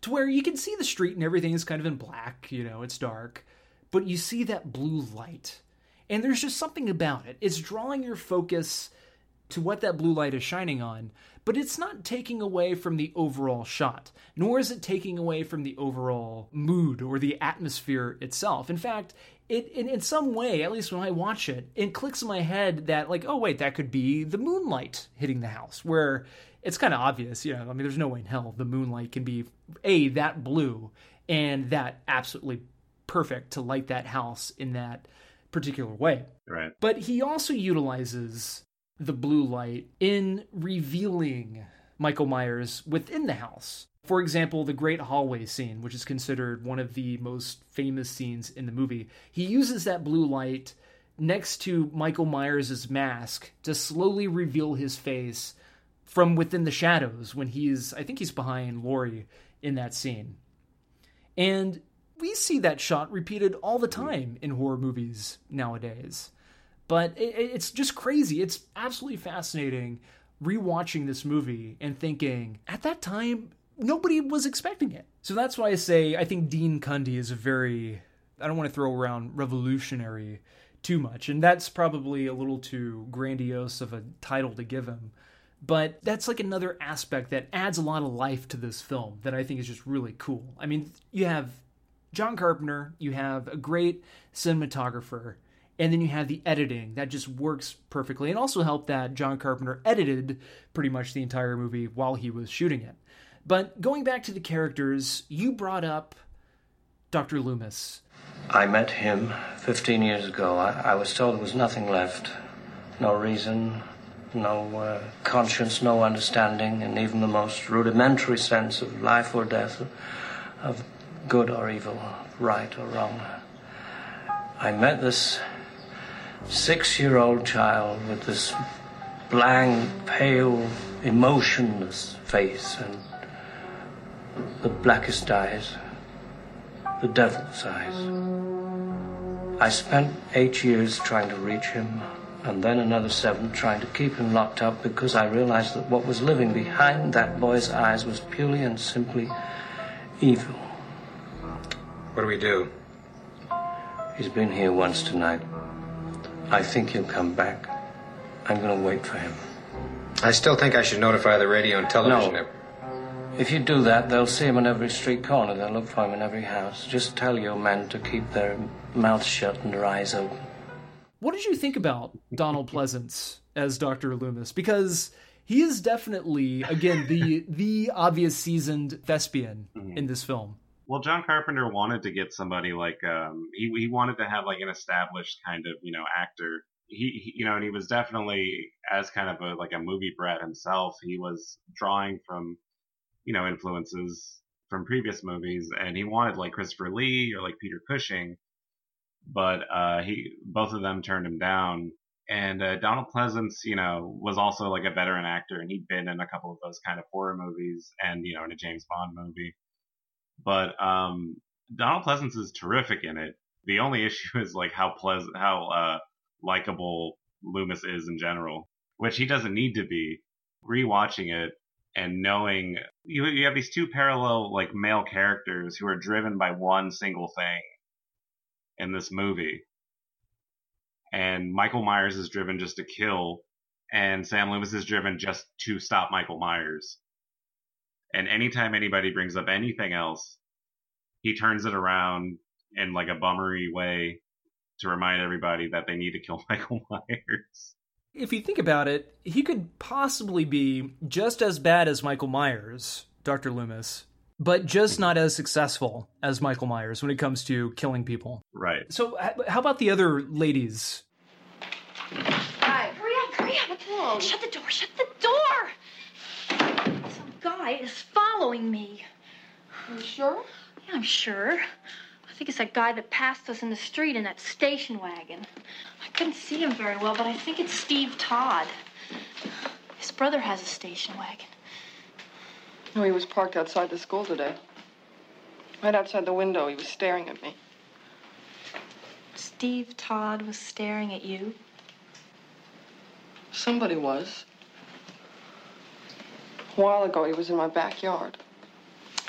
S3: to where you can see the street and everything is kind of in black, you know, it's dark, but you see that blue light. And there's just something about it. It's drawing your focus to what that blue light is shining on, but it's not taking away from the overall shot, nor is it taking away from the overall mood or the atmosphere itself. In fact, it in, in some way, at least when I watch it, it clicks in my head that like, oh wait, that could be the moonlight hitting the house, where it's kind of obvious, you know. I mean, there's no way in hell the moonlight can be a that blue and that absolutely perfect to light that house in that particular way.
S4: Right.
S3: But he also utilizes the blue light in revealing Michael Myers within the house. For example, the great hallway scene, which is considered one of the most famous scenes in the movie. He uses that blue light next to Michael Myers' mask to slowly reveal his face from within the shadows when he's, I think he's behind Laurie in that scene. And we see that shot repeated all the time in horror movies nowadays. But it's just crazy. It's absolutely fascinating rewatching this movie and thinking, at that time, nobody was expecting it. So that's why I say I think Dean Cundey is a very, I don't want to throw around revolutionary too much. And that's probably a little too grandiose of a title to give him. But that's like another aspect that adds a lot of life to this film that I think is just really cool. I mean, you have John Carpenter, you have a great cinematographer, and then you have the editing that just works perfectly. And also helped that John Carpenter edited pretty much the entire movie while he was shooting it. But going back to the characters, you brought up Dr. Loomis.
S17: I met him 15 years ago. I, I was told there was nothing left. No reason, no uh, conscience, no understanding, and even the most rudimentary sense of life or death, of good or evil, right or wrong. I met this six year old child with this blank, pale, emotionless face and the blackest eyes the devil's eyes. I spent eight years trying to reach him, and then another seven trying to keep him locked up because I realized that what was living behind that boy's eyes was purely and simply evil.
S22: What do we do?
S17: He's been here once tonight. I think he'll come back. I'm going to wait for him.
S22: I still think I should notify the radio and television.
S17: No. If you do that, they'll see him in every street corner. They'll look for him in every house. Just tell your men to keep their mouths shut and their eyes open.
S3: What did you think about Donald Pleasence as Dr. Loomis? Because he is definitely, again, the the obvious seasoned thespian mm-hmm. in this film.
S4: Well, John Carpenter wanted to get somebody like um, he he wanted to have like an established kind of you know actor. He, he, you know, and he was definitely as kind of a like a movie brat himself. He was drawing from you know, influences from previous movies, and he wanted like Christopher Lee or like Peter Cushing, but uh, he both of them turned him down. And uh, Donald Pleasence, you know, was also like a veteran actor, and he'd been in a couple of those kind of horror movies, and you know, in a James Bond movie. But um, Donald Pleasence is terrific in it. The only issue is like how pleasant, how uh, likable Loomis is in general, which he doesn't need to be. Rewatching it, and knowing you, you have these two parallel like male characters who are driven by one single thing in this movie. And Michael Myers is driven just to kill, and Sam Loomis is driven just to stop Michael Myers. And anytime anybody brings up anything else, he turns it around in like a bummery way to remind everybody that they need to kill Michael Myers
S3: if you think about it, he could possibly be just as bad as Michael Myers, Dr. Loomis, but just not as successful as Michael Myers when it comes to killing people.
S4: Right.
S3: So, how about the other ladies?
S7: Hi. Hurry up, hurry up. Whoa. Shut the door, shut the door. Some guy is following me.
S19: You sure?
S7: Yeah, I'm sure. I think it's that guy that passed us in the street in that station wagon. I couldn't see him very well, but I think it's Steve Todd. His brother has a station wagon.
S19: No, he was parked outside the school today. Right outside the window, he was staring at me.
S7: Steve Todd was staring at you?
S19: Somebody was. A while ago, he was in my backyard.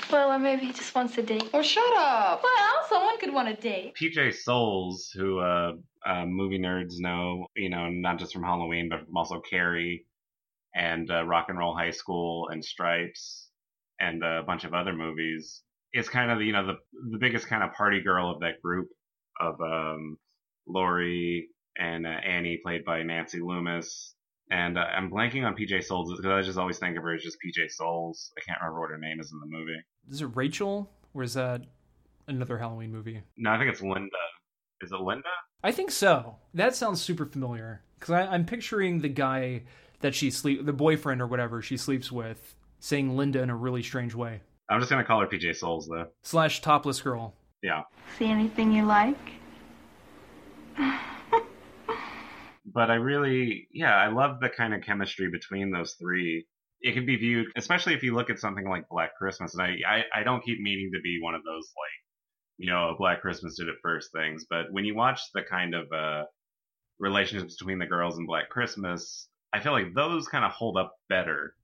S7: Well, or maybe he just wants a date.
S19: Oh, shut up.
S7: Well, someone could want a date.
S4: PJ Soles, who uh, uh, movie nerds know, you know, not just from Halloween, but from also Carrie and uh, Rock and Roll High School and Stripes and a bunch of other movies. It's kind of, you know, the the biggest kind of party girl of that group of um, Laurie and uh, Annie, played by Nancy Loomis, and uh, I'm blanking on PJ Soles because I just always think of her as just PJ Soles. I can't remember what her name is in the movie.
S3: Is it Rachel? Or is that another Halloween movie?
S4: No, I think it's Linda. Is it Linda?
S3: I think so. That sounds super familiar because I'm picturing the guy that she sleep, the boyfriend or whatever she sleeps with saying Linda in a really strange way.
S4: I'm just gonna call her PJ Soles though.
S3: Slash topless girl.
S4: Yeah.
S7: See anything you like?
S4: but I really, yeah, I love the kind of chemistry between those three. It can be viewed, especially if you look at something like Black Christmas, and I, I, I don't keep meaning to be one of those like, you know, Black Christmas did it first things, but when you watch the kind of uh, relationships between the girls in Black Christmas, I feel like those kind of hold up better,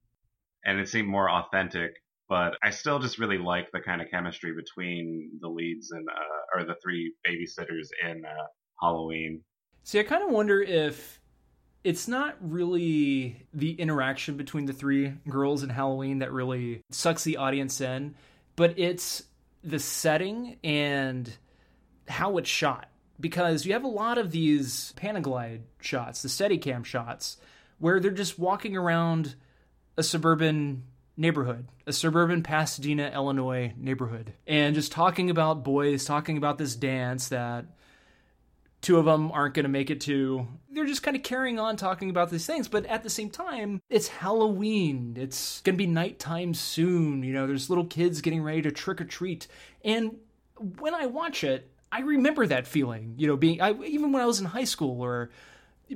S4: and it seemed more authentic. But I still just really like the kind of chemistry between the leads and uh, or the three babysitters in uh, Halloween.
S3: See, I kind of wonder if it's not really the interaction between the three girls in Halloween that really sucks the audience in, but it's the setting and how it's shot. Because you have a lot of these Panaglide shots, the Steadicam shots, where they're just walking around a suburban neighborhood, a suburban Pasadena, Illinois neighborhood, and just talking about boys, talking about this dance that two of them aren't going to make it to. They're just kind of carrying on talking about these things, but at the same time, it's Halloween. It's going to be nighttime soon. You know, there's little kids getting ready to trick or treat. And when I watch it, I remember that feeling, you know, being I, even when I was in high school or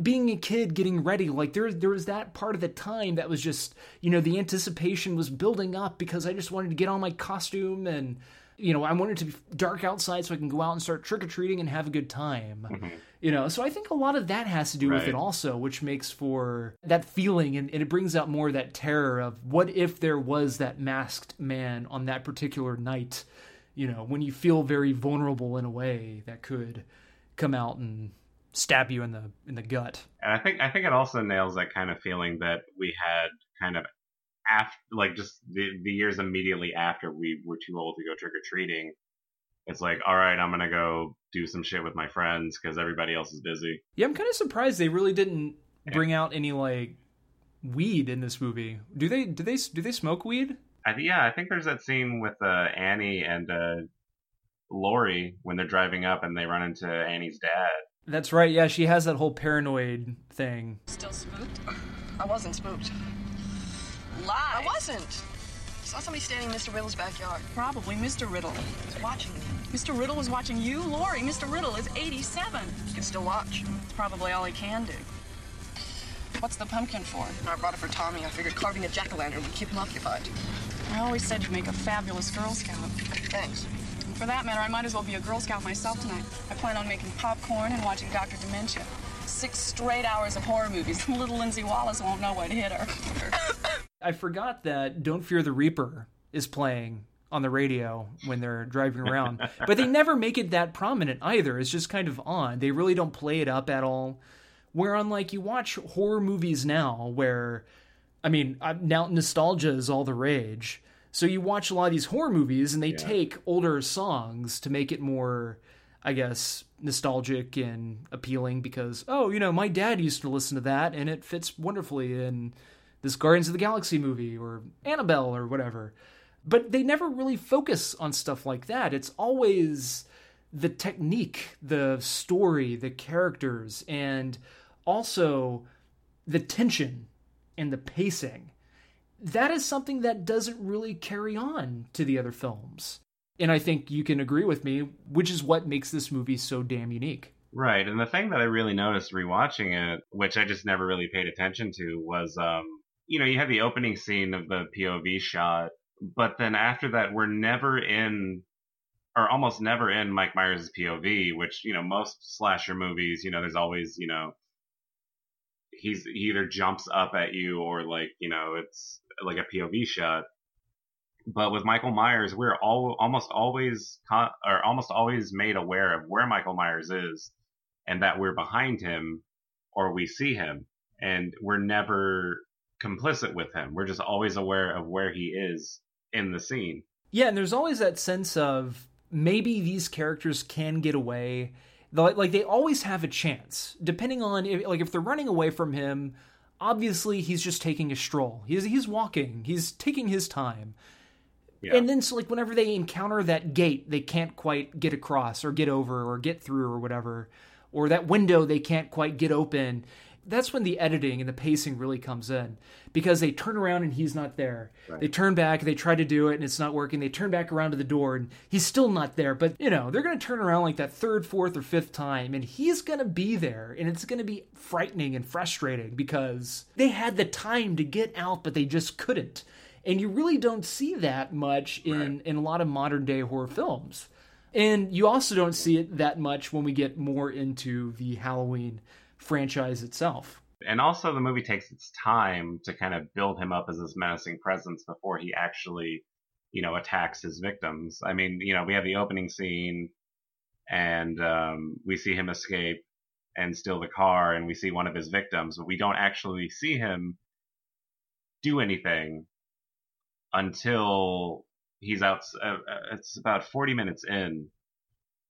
S3: being a kid getting ready like there there was that part of the time that was just you know the anticipation was building up because I just wanted to get on my costume and you know I wanted to be dark outside so I can go out and start trick or treating and have a good time
S4: Mm-hmm.
S3: you know so I think a lot of that has to do with it also which makes for that feeling and, and it brings out more of that terror of what if there was that masked man on that particular night you know when you feel very vulnerable in a way that could come out and stab you in the in the gut
S4: And I think I think it also nails that kind of feeling that we had kind of after, like just the the years immediately after we were too old to go trick or treating. It's like, all right, I'm gonna go do some shit with my friends because everybody else is busy.
S3: Yeah, I'm kind of surprised they really didn't bring out any like weed in this movie. Do they? Do they? Do they smoke weed?
S4: I, yeah, I think there's that scene with uh, Annie and uh, Laurie when they're driving up and they run into Annie's dad.
S3: That's right. Yeah, she has that whole paranoid thing.
S19: Still spooked? I wasn't spooked. Lie. I wasn't. I Saw somebody standing in Mr. Riddle's backyard.
S21: Probably Mr. Riddle.
S19: He's watching me.
S21: Mr. Riddle was watching you, Laurie. Mr. Riddle is 87.
S19: He can still watch.
S21: It's probably all he can do. What's the pumpkin for?
S19: I brought it for Tommy. I figured carving a jack-o'-lantern would keep him occupied.
S21: I always said you'd make a fabulous Girl Scout.
S19: Thanks.
S21: And for that matter, I might as well be a Girl Scout myself tonight. I plan on making popcorn and watching Dr. Dementia. Six straight hours of horror movies. Little Lindsey Wallace won't know what hit her.
S3: I forgot that "Don't Fear the Reaper" is playing on the radio when they're driving around, but they never make it that prominent either. It's just kind of on. They really don't play it up at all. Where unlike you watch horror movies now, where I mean, uh, now nostalgia is all the rage. So you watch a lot of these horror movies, and they take older songs to make it more, I guess, nostalgic and appealing. Because oh, you know, my dad used to listen to that, and it fits wonderfully in this Guardians of the Galaxy movie or Annabelle or whatever. But they never really focus on stuff like that. It's always the technique, the story, the characters, and also the tension and the pacing. That is something that doesn't really carry on to the other films. And I think you can agree with me, which is what makes this movie so damn unique.
S4: Right, and the thing that I really noticed rewatching it, which I just never really paid attention to, was um, you know, you have the opening scene of the POV shot, but then after that, we're never in, or almost never in Mike Myers' POV, which you know, most slasher movies, you know, there's always you know, he's he either jumps up at you or like you know, it's like a POV shot. But with Michael Myers, we're all almost always con- or almost always made aware of where Michael Myers is, and that we're behind him or we see him, and we're never complicit with him. We're just always aware of where he is in the scene.
S3: Yeah, and there's always that sense of maybe these characters can get away. Like they always have a chance, depending on if, like if they're running away from him. Obviously, he's just taking a stroll. He's he's walking. He's taking his time. And then, so like whenever they encounter that gate, they can't quite get across or get over or get through or whatever, or that window they can't quite get open. That's when the editing and the pacing really comes in because they turn around and he's not there.
S4: Right.
S3: They turn back, they try to do it and it's not working. They turn back around to the door and he's still not there. But, you know, they're going to turn around like that third, fourth, or fifth time and he's going to be there and it's going to be frightening and frustrating because they had the time to get out, but they just couldn't. And you really don't see that much in, in a lot of modern day horror films. And you also don't see it that much when we get more into the Halloween franchise itself.
S4: And also, the movie takes its time to kind of build him up as this menacing presence before he actually, you know, attacks his victims. I mean, you know, we have the opening scene, and um, we see him escape and steal the car, and we see one of his victims, but we don't actually see him do anything until he's out. Uh, it's about 40 minutes in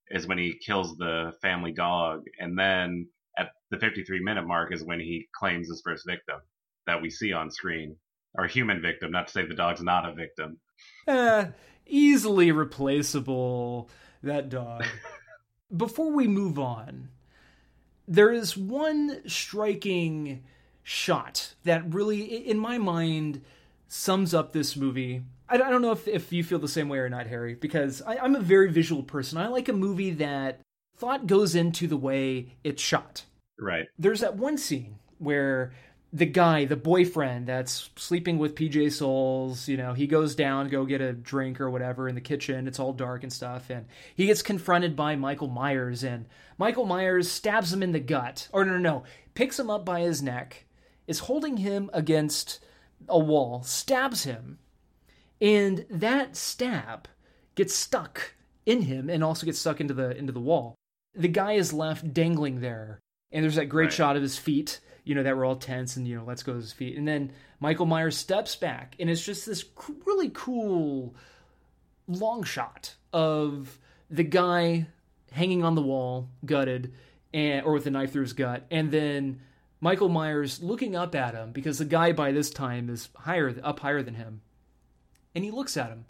S4: is when he kills the family dog, and then the 53 minute mark is when he claims his first victim that we see on screen, or human victim. Not to say the dog's not a victim.
S3: Eh, easily replaceable. That dog. Before we move on, there is one striking shot that really, in my mind, sums up this movie. I don't know if, if you feel the same way or not, Harry, because I, I'm a very visual person. I like a movie that thought goes into the way it's shot.
S4: Right.
S3: There's that one scene where the guy, the boyfriend that's sleeping with PJ Soles, you know, he goes down go get a drink or whatever in the kitchen. It's all dark and stuff. And he gets confronted by Michael Myers. And Michael Myers stabs him in the gut. Or no, no, no. Picks him up by his neck, is holding him against a wall, stabs him. And that stab gets stuck in him and also gets stuck into the into the wall. The guy is left dangling there. And there's that great
S4: Right.
S3: shot of his feet, you know, that were all tense and, you know, let's go to his feet. And then Michael Myers steps back, and it's just this really cool long shot of the guy hanging on the wall, gutted, and or with a knife through his gut, and then Michael Myers looking up at him because the guy by this time is higher up higher than him. And he looks at him,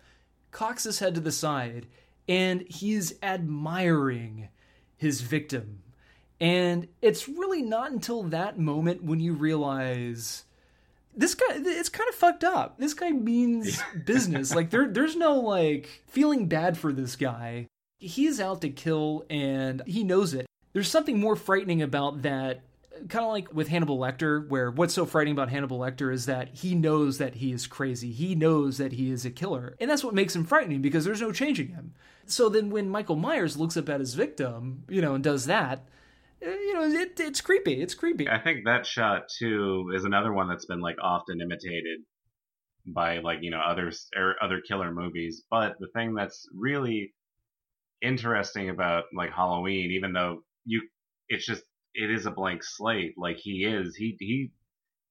S3: cocks his head to the side, and he's admiring his victim. And it's really not until that moment when you realize this guy it's kind of fucked up. This guy means business. like there there's no like feeling bad for this guy. He's out to kill and he knows it. There's something more frightening about that kind of like with Hannibal Lecter where what's so frightening about Hannibal Lecter is that he knows that he is crazy. He knows that he is a killer. And that's what makes him frightening because there's no changing him. So then when Michael Myers looks up at his victim, you know, and does that, Uh, you know, it, it's creepy. It's creepy.
S4: I think that shot too is another one that's been like often imitated by like you know others or other killer movies. But the thing that's really interesting about like Halloween, even though you, it's just it is a blank slate. Like he is, he he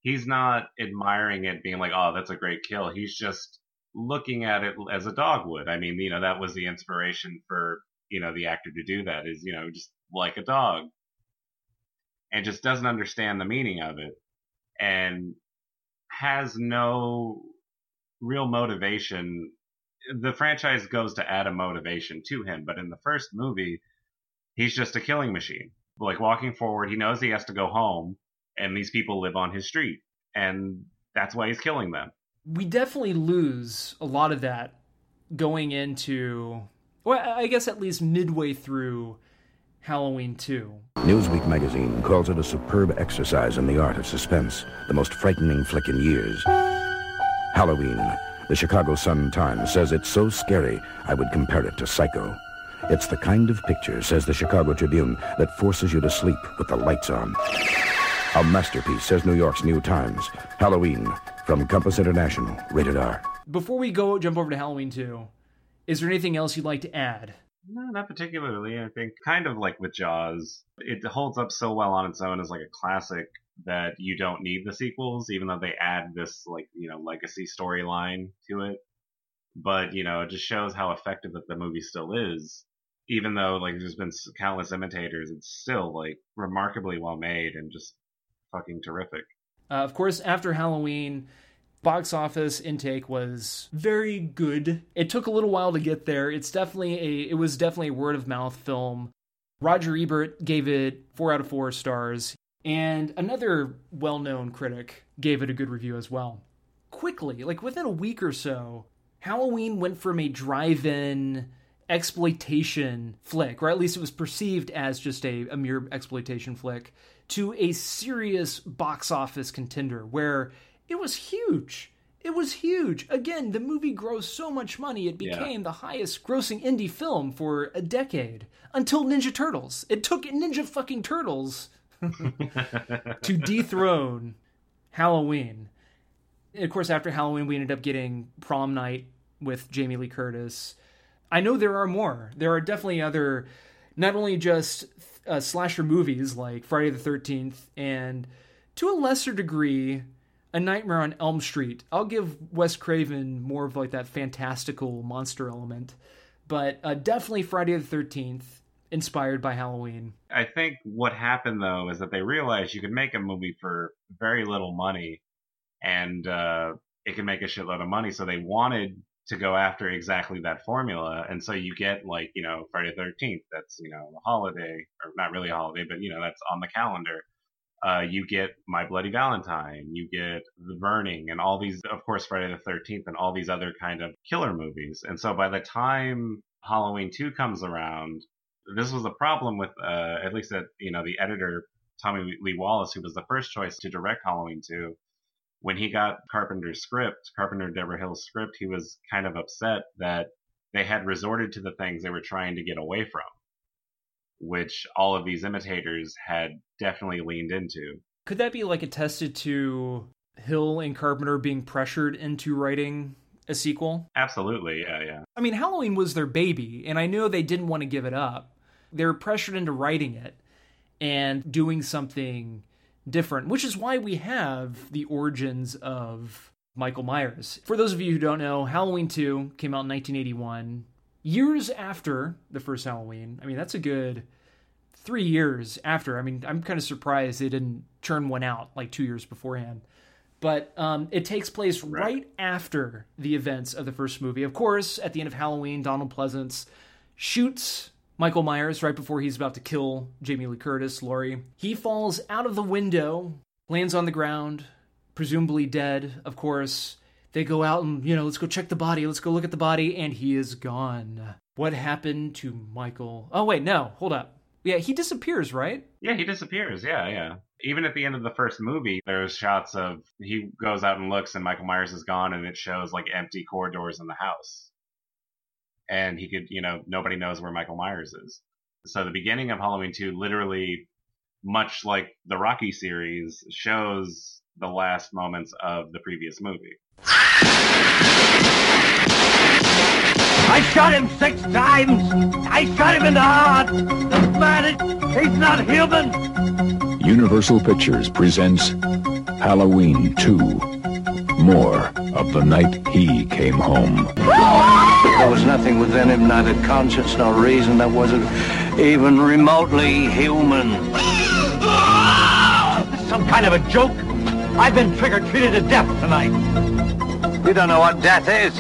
S4: he's not admiring it, being like, oh, that's a great kill. He's just looking at it as a dog would. I mean, you know, that was the inspiration for you know the actor to do that is you know just like a dog and just doesn't understand the meaning of it and has no real motivation. The franchise goes to add a motivation to him, but in the first movie, he's just a killing machine. Like walking forward, he knows he has to go home, and these people live on his street, and that's why he's killing them.
S3: we definitely lose a lot of that going into well i guess at least midway through halloween 2
S23: Newsweek magazine calls it a superb exercise in the art of suspense, the most frightening flick in years. Halloween. The Chicago Sun-Times says it's so scary, I would compare it to Psycho. It's the kind of picture, says the Chicago Tribune, that forces you to sleep with the lights on. A masterpiece, says New York's New Times. Halloween, from Compass International, rated R.
S3: before we go jump over to halloween 2 is there anything else you'd like to add
S4: No, not particularly. I think kind of like with Jaws, it holds up so well on its own as like a classic that you don't need the sequels, even though they add this like you know legacy storyline to it. But you know, it just shows how effective that the movie still is. Even though like there's been countless imitators, it's still like remarkably well made and just fucking terrific.
S3: Uh, of course, after Halloween, box office intake was very good. It took a little while to get there. It's definitely a it was definitely a word of mouth film. Roger Ebert gave it 4 out of 4 stars And another well known critic gave it a good review as well. Quickly, like within a week or so, Halloween went from a drive in exploitation flick, or at least it was perceived as just a, a mere exploitation flick, to a serious box office contender where it was huge. It was huge. Again, the movie grossed so much money, it
S4: Yeah.
S3: became the highest grossing indie film for a decade until Ninja Turtles. It took Ninja fucking Turtles to dethrone Halloween. And of course, after Halloween, we ended up getting Prom Night with Jamie Lee Curtis. I know there are more. There are definitely other, not only just uh, slasher movies like Friday the 13th and to a lesser degree, A Nightmare on Elm Street. I'll give Wes Craven more of like that fantastical monster element, but uh, definitely Friday the 13th, inspired by Halloween.
S4: I think what happened though is that they realized you could make a movie for very little money, and uh, it could make a shitload of money. So they wanted to go after exactly that formula, and so you get like you know Friday the Thirteenth. That's you know a holiday, or not really a holiday, but you know that's on the calendar. Uh, you get My Bloody Valentine, you get The Burning, and all these, of course, Friday the Thirteenth, and all these other kind of killer movies. And so by the time Halloween two comes around, this was a problem with uh, at least that you know the editor Tommy Lee Wallace, who was the first choice to direct Halloween two. When he got Carpenter's script, Carpenter Deborah Hill's script, he was kind of upset that they had resorted to the things they were trying to get away from, which all of these imitators had definitely leaned into.
S3: Could that be like attested to Hill and Carpenter being pressured into writing a sequel?
S4: Absolutely, yeah, yeah.
S3: I mean, Halloween was their baby, and I know they didn't want to give it up. They were pressured into writing it and doing something different, which is why we have the origins of Michael Myers. For those of you who don't know, Halloween 2 came out in 1981, years after the first Halloween. I mean, that's a good three years after. I mean, I'm kind of surprised they didn't churn one out like two years beforehand. But um, it takes place right. after the events of the first movie. Of course, at the end of Halloween, Donald Pleasence shoots Michael Myers right before he's about to kill Jamie Lee Curtis, Laurie. He falls out of the window, lands on the ground, presumably dead, of course. They go out and, you know, let's go check the body, let's go look at the body, and he is gone. What happened to Michael? Oh, wait, no, hold up. Yeah, he disappears, right?
S4: Yeah, he disappears. Yeah, yeah. Even at the end of the first movie, there's shots of he goes out and looks, and Michael Myers is gone, and it shows like empty corridors in the house. And he could, you know, nobody knows where Michael Myers is. So the beginning of Halloween 2, literally, much like the Rocky series, shows the last moments of the previous movie.
S13: I shot him six times. I shot him in the heart. The man, he's not human.
S12: Universal Pictures presents Halloween 2. More of the night he came home.
S17: There was nothing within him, neither conscience nor reason, that wasn't even remotely human.
S13: Some kind of a joke. I've been trigger-treated to death tonight.
S17: You don't know what death is.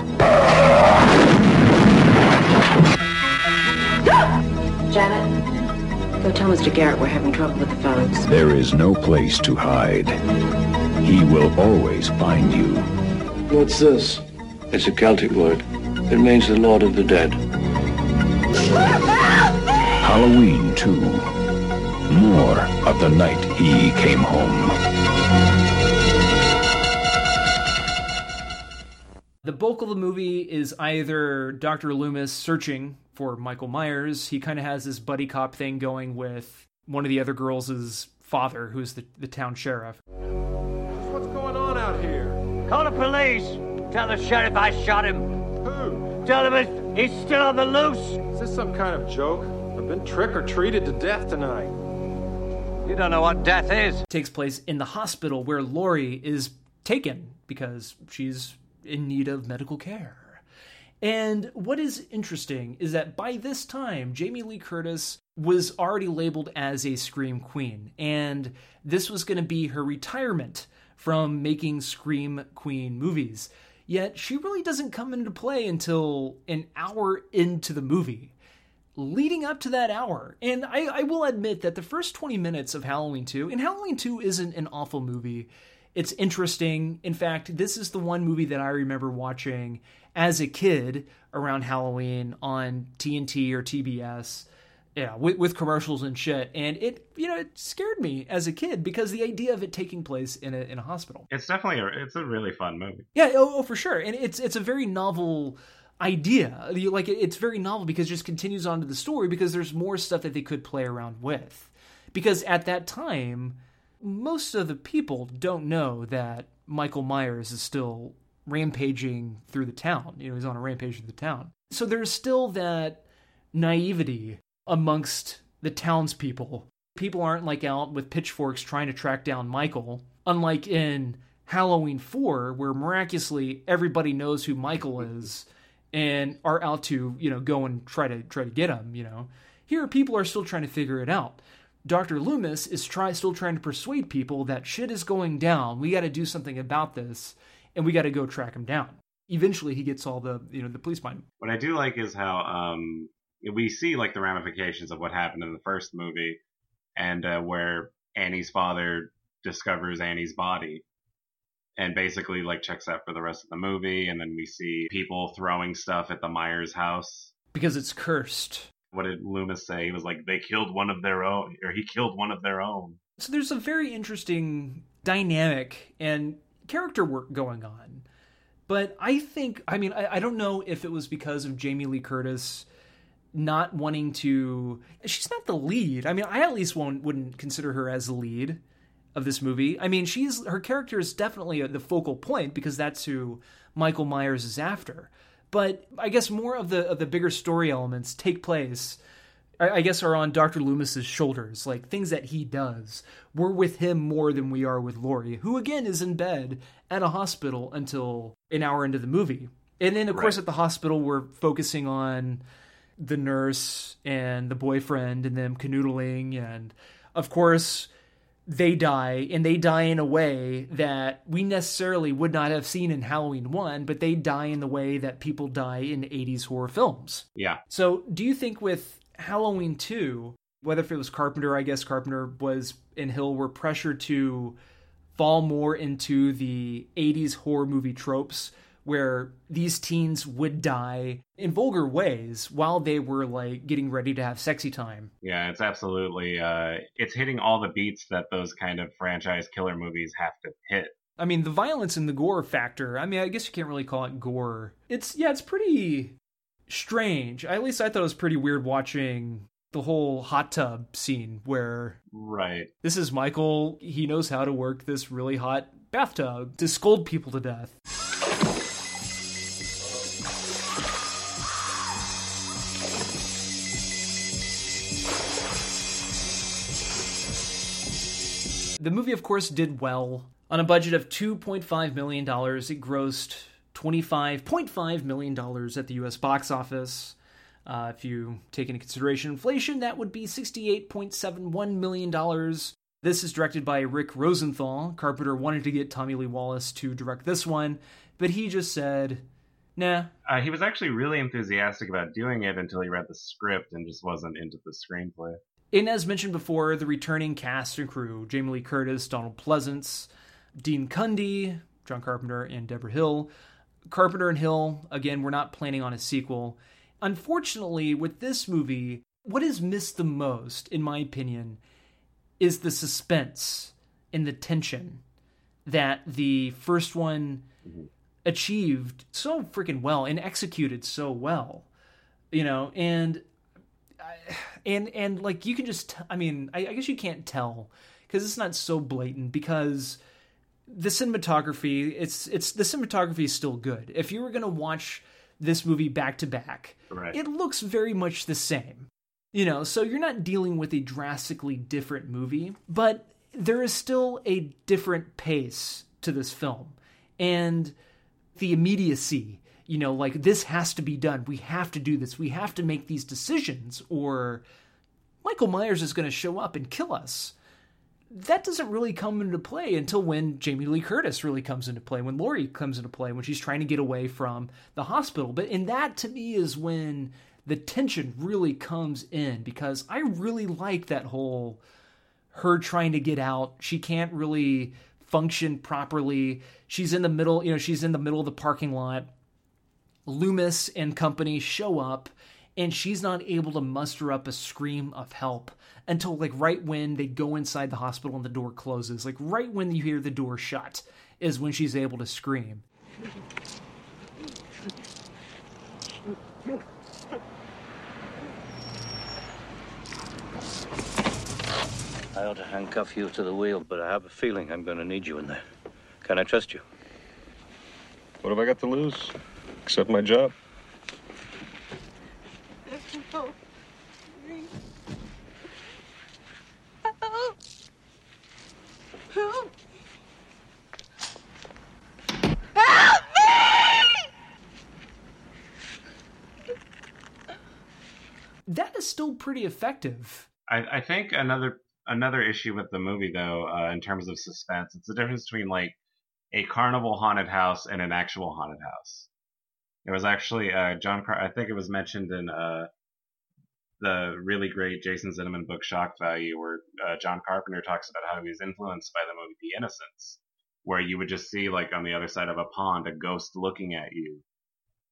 S24: Janet, go tell Mr. Garrett we're having trouble with the phones.
S12: There is no place to hide. He will always find you.
S17: What's this? It's a Celtic word. It means the Lord of the Dead.
S12: Halloween 2. More of the night he came home.
S3: The bulk of the movie is either Dr. Loomis searching for Michael Myers. He kind of has this buddy cop thing going with one of the other girls' father, who's the, the town sheriff.
S16: What's going on out here?
S13: Call the police. Tell the sheriff I shot him.
S16: Who?
S13: Tell him he's still on the loose.
S16: Is this some kind of joke? I've been trick or treated to death tonight.
S13: You don't know what death is.
S3: Takes place in the hospital where Laurie is taken because she's in need of medical care. And what is interesting is that by this time, Jamie Lee Curtis was already labeled as a Scream Queen, and this was going to be her retirement from making Scream Queen movies. Yet she really doesn't come into play until an hour into the movie. leading up to that hour. And I, I will admit that the first 20 minutes of Halloween 2, and Halloween 2 isn't an awful movie. It's interesting. In fact, this is the one movie that I remember watching as a kid around Halloween on TNT or TBS. Yeah, with, with commercials and shit, and it you know it scared me as a kid because the idea of it taking place in a in a hospital.
S4: It's definitely a, it's a really fun movie.
S3: Yeah, oh, oh, for sure, and it's it's a very novel idea. Like it's very novel because it just continues on to the story because there's more stuff that they could play around with. Because at that time, most of the people don't know that Michael Myers is still rampaging through the town. You know, he's on a rampage through the town. So there's still that naivety amongst the townspeople. People aren't like out with pitchforks trying to track down Michael, unlike in Halloween 4, where miraculously everybody knows who Michael is and are out to, you know, go and try to try to get him, you know. Here people are still trying to figure it out. Dr. Loomis is try, still trying to persuade people that shit is going down. We got to do something about this and we got to go track him down. Eventually he gets all the, you know, the police behind him.
S4: What I do like is how um we see like the ramifications of what happened in the first movie and uh, where Annie's father discovers Annie's body and basically like checks out for the rest of the movie and then we see people throwing stuff at the Myers house
S3: because it's cursed.
S4: What did Loomis say? He was like they killed one of their own or he killed one of their own.
S3: So there's a very interesting dynamic and character work going on. But I think I mean I, I don't know if it was because of Jamie Lee Curtis not wanting to she's not the lead. I mean, I at least won't wouldn't consider her as the lead of this movie. I mean, she's her character is definitely the focal point because that's who Michael Myers is after. But I guess more of the of the bigger story elements take place I guess are on Dr. Loomis's shoulders, like things that he does. We're with him more than we are with Laurie, who again is in bed at a hospital until an hour into the movie. And then of right. course at the hospital we're focusing on the nurse and the boyfriend and them canoodling and of course they die and they die in a way that we necessarily would not have seen in Halloween 1 but they die in the way that people die in 80s horror films.
S4: Yeah.
S3: So do you think with Halloween 2 whether if it was Carpenter I guess Carpenter was and Hill were pressured to fall more into the 80s horror movie tropes where these teens would die in vulgar ways while they were like getting ready to have sexy time.
S4: Yeah, it's absolutely uh it's hitting all the beats that those kind of franchise killer movies have to hit.
S3: I mean, the violence and the gore factor. I mean, I guess you can't really call it gore. It's yeah, it's pretty strange. At least I thought it was pretty weird watching the whole hot tub scene where
S4: right
S3: this is michael he knows how to work this really hot bathtub to scold people to death The movie, of course, did well. On a budget of $2.5 million, it grossed $25.5 million at the US box office. Uh, if you take into consideration inflation, that would be $68.71 million. This is directed by Rick Rosenthal. Carpenter wanted to get Tommy Lee Wallace to direct this one, but he just said, nah.
S4: Uh, he was actually really enthusiastic about doing it until he read the script and just wasn't into the screenplay.
S3: And as mentioned before, the returning cast and crew Jamie Lee Curtis, Donald Pleasence, Dean Cundey, John Carpenter, and Debra Hill. Carpenter and Hill, again, we're not planning on a sequel. Unfortunately, with this movie, what is missed the most, in my opinion, is the suspense and the tension that the first one achieved so freaking well and executed so well. You know, and and and like you can just i mean I, I guess you can't tell because it's not so blatant because the cinematography it's it's the cinematography is still good. If you were going to watch this movie back to back it looks very much the same you know? So you're not dealing with a drastically different movie but there is still a different pace to this film. And the immediacy you know, like this has to be done. We have to do this. We have to make these decisions, or Michael Myers is going to show up and kill us. That doesn't really come into play until when Jamie Lee Curtis really comes into play, when Laurie comes into play, when she's trying to get away from the hospital. But in that, to me, is when the tension really comes in because I really like that whole her trying to get out. She can't really function properly. She's in the middle, you know, she's in the middle of the parking lot. Loomis and company show up and she's not able to muster up a scream of help until like right when they go inside the hospital and the door closes. Like right when you hear the door shut is when she's able to scream.
S17: I ought to handcuff you to the wheel, but I have a feeling I'm going to need you in there. Can I trust you?
S16: What have I got to lose? Except my job.
S3: That is still pretty effective.
S4: I, I think another another issue with the movie though, uh, in terms of suspense, it's the difference between like a carnival haunted house and an actual haunted house. There was actually uh, John. Car- I think it was mentioned in uh, the really great Jason Zinoman book Shock Value, where uh, John Carpenter talks about how he was influenced by the movie The Innocents, where you would just see like on the other side of a pond a ghost looking at you.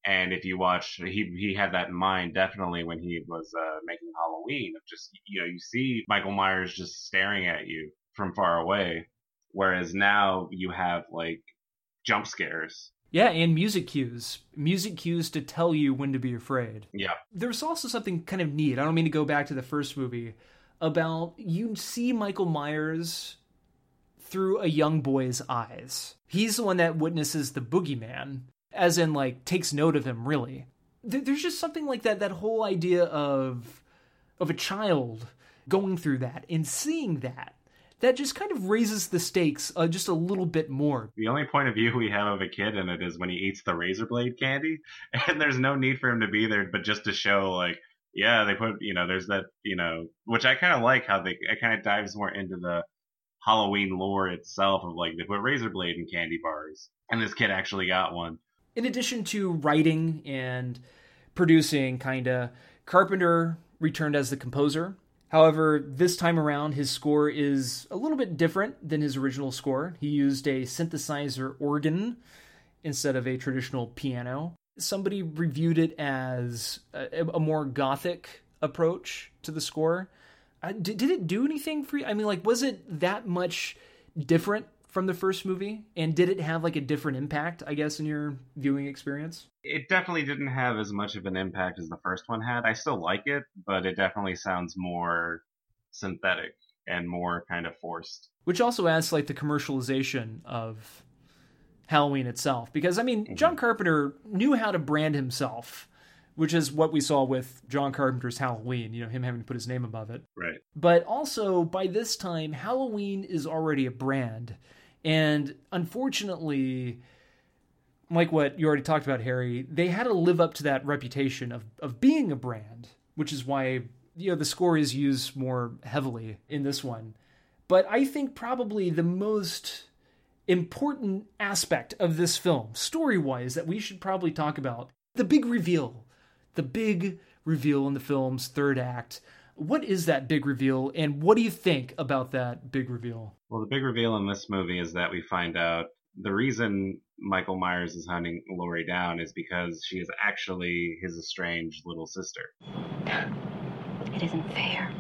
S4: And if you watch, he he had that in mind definitely when he was uh, making Halloween. Of just you know you see Michael Myers just staring at you from far away, whereas now you have like jump scares
S3: Yeah, and music cues. Music cues to tell you when to be afraid.
S4: Yeah.
S3: There's also something kind of neat. I don't mean to go back to the first movie about you see Michael Myers through a young boy's eyes. He's the one that witnesses the boogeyman, as in like takes note of him really. There's just something like that that whole idea of of a child going through that and seeing that that just kind of raises the stakes uh, just a little bit more.
S4: The only point of view we have of a kid in it is when he eats the razor blade candy, and there's no need for him to be there, but just to show like, yeah, they put, you know, there's that, you know, which I kind of like how they, it kind of dives more into the Halloween lore itself of like they put razor blade in candy bars, and this kid actually got one.
S3: in addition to writing and producing, kinda, Carpenter returned as the composer. However, this time around, his score is a little bit different than his original score. He used a synthesizer organ instead of a traditional piano. Somebody reviewed it as a, a more gothic approach to the score. Uh, did, did it do anything for you? I mean, like, was it that much different from the first movie? And did it have like a different impact, I guess, in your viewing experience?
S4: It definitely didn't have as much of an impact as the first one had. I still like it, but it definitely sounds more synthetic and more kind of forced.
S3: Which also adds like the commercialization of Halloween itself. Because I mean, mm-hmm. John Carpenter knew how to brand himself, which is what we saw with John Carpenter's Halloween, you know, him having to put his name above it.
S4: Right.
S3: But also, by this time, Halloween is already a brand. And unfortunately, like what you already talked about, Harry, they had to live up to that reputation of, of being a brand, which is why, you know, the score is used more heavily in this one. But I think probably the most important aspect of this film, story wise, that we should probably talk about the big reveal. The big reveal in the film's third act. What is that big reveal, and what do you think about that big reveal?
S4: Well, the big reveal in this movie is that we find out the reason Michael Myers is hunting Laurie down is because she is actually his estranged little sister.
S25: It isn't fair.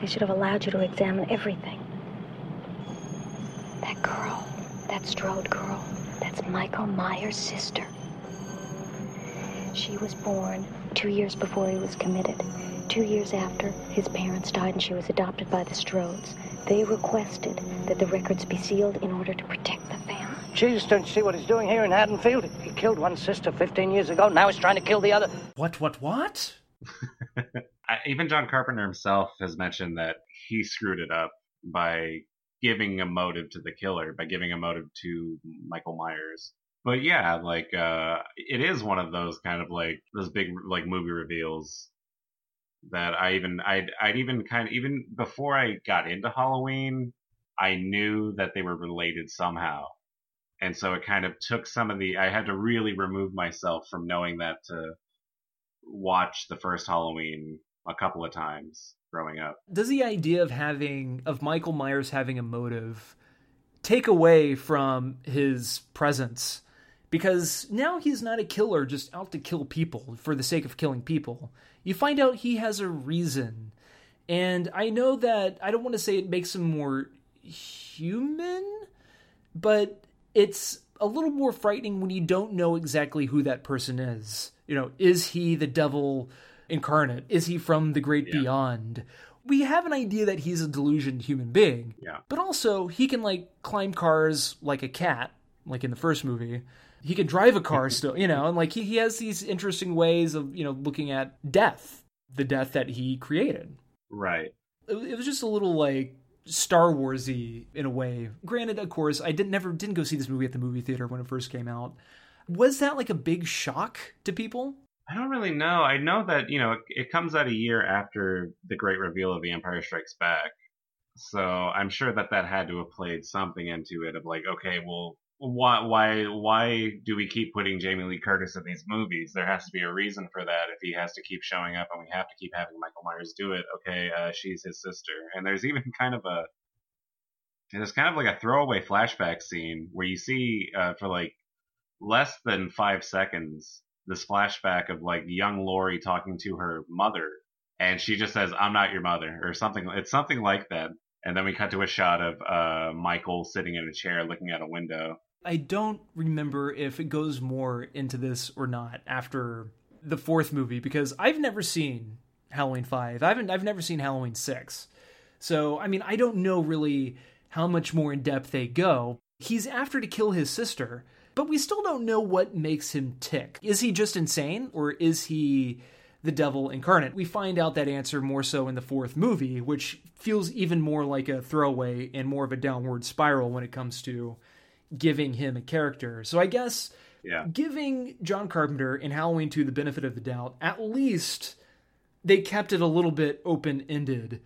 S25: They should have allowed you to examine everything. That girl, that Strode girl, that's Michael Myers' sister. She was born two years before he was committed. Two years after, his parents died and she was adopted by the Strodes. They requested that the records be sealed in order to protect the family.
S17: Jesus, don't you see what he's doing here in Haddonfield? He killed one sister 15 years ago. Now he's trying to kill the other.
S3: What, what, what?
S4: I, even John Carpenter himself has mentioned that he screwed it up by giving a motive to the killer, by giving a motive to Michael Myers. But yeah, like uh it is one of those kind of like those big like movie reveals that I even I'd I'd even kind of even before I got into Halloween, I knew that they were related somehow. And so it kind of took some of the I had to really remove myself from knowing that to watch the first Halloween a couple of times growing up.
S3: Does the idea of having of Michael Myers having a motive take away from his presence? Because now he's not a killer just out to kill people for the sake of killing people. You find out he has a reason. And I know that I don't want to say it makes him more human, but it's a little more frightening when you don't know exactly who that person is. You know, is he the devil incarnate? Is he from the great yeah. beyond? We have an idea that he's a delusioned human being.
S4: Yeah.
S3: But also, he can like climb cars like a cat, like in the first movie. He can drive a car still, you know, and like he, he has these interesting ways of, you know, looking at death, the death that he created.
S4: Right.
S3: It, it was just a little like Star Warsy in a way. Granted, of course, I didn't never didn't go see this movie at the movie theater when it first came out. Was that like a big shock to people?
S4: I don't really know. I know that you know it, it comes out a year after the great reveal of The Empire Strikes Back, so I'm sure that that had to have played something into it. Of like, okay, well, why why why do we keep putting Jamie Lee Curtis in these movies? There has to be a reason for that. If he has to keep showing up and we have to keep having Michael Myers do it, okay, uh, she's his sister. And there's even kind of a there's kind of like a throwaway flashback scene where you see uh, for like less than five seconds this flashback of like young Laurie talking to her mother, and she just says, "I'm not your mother" or something. It's something like that. And then we cut to a shot of uh, Michael sitting in a chair looking out a window.
S3: I don't remember if it goes more into this or not after the fourth movie because I've never seen Halloween 5. I haven't I've never seen Halloween 6. So, I mean, I don't know really how much more in depth they go. He's after to kill his sister, but we still don't know what makes him tick. Is he just insane or is he the devil incarnate? We find out that answer more so in the fourth movie, which feels even more like a throwaway and more of a downward spiral when it comes to giving him a character. So I guess
S4: yeah.
S3: giving John Carpenter in Halloween 2 the benefit of the doubt, at least they kept it a little bit open ended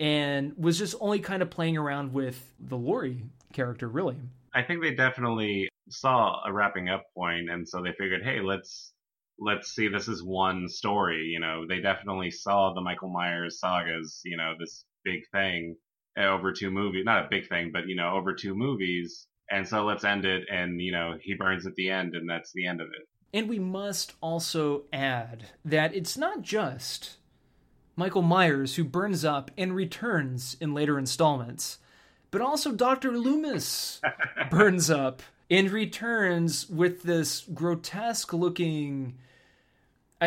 S3: and was just only kind of playing around with the Laurie character, really.
S4: I think they definitely saw a wrapping up point, and so they figured, hey, let's let's see this is one story. You know, they definitely saw the Michael Myers sagas, you know, this big thing over two movies, not a big thing, but you know, over two movies and so let's end it and you know he burns at the end and that's the end of it.
S3: And we must also add that it's not just michael myers who burns up and returns in later installments but also dr loomis burns up and returns with this grotesque looking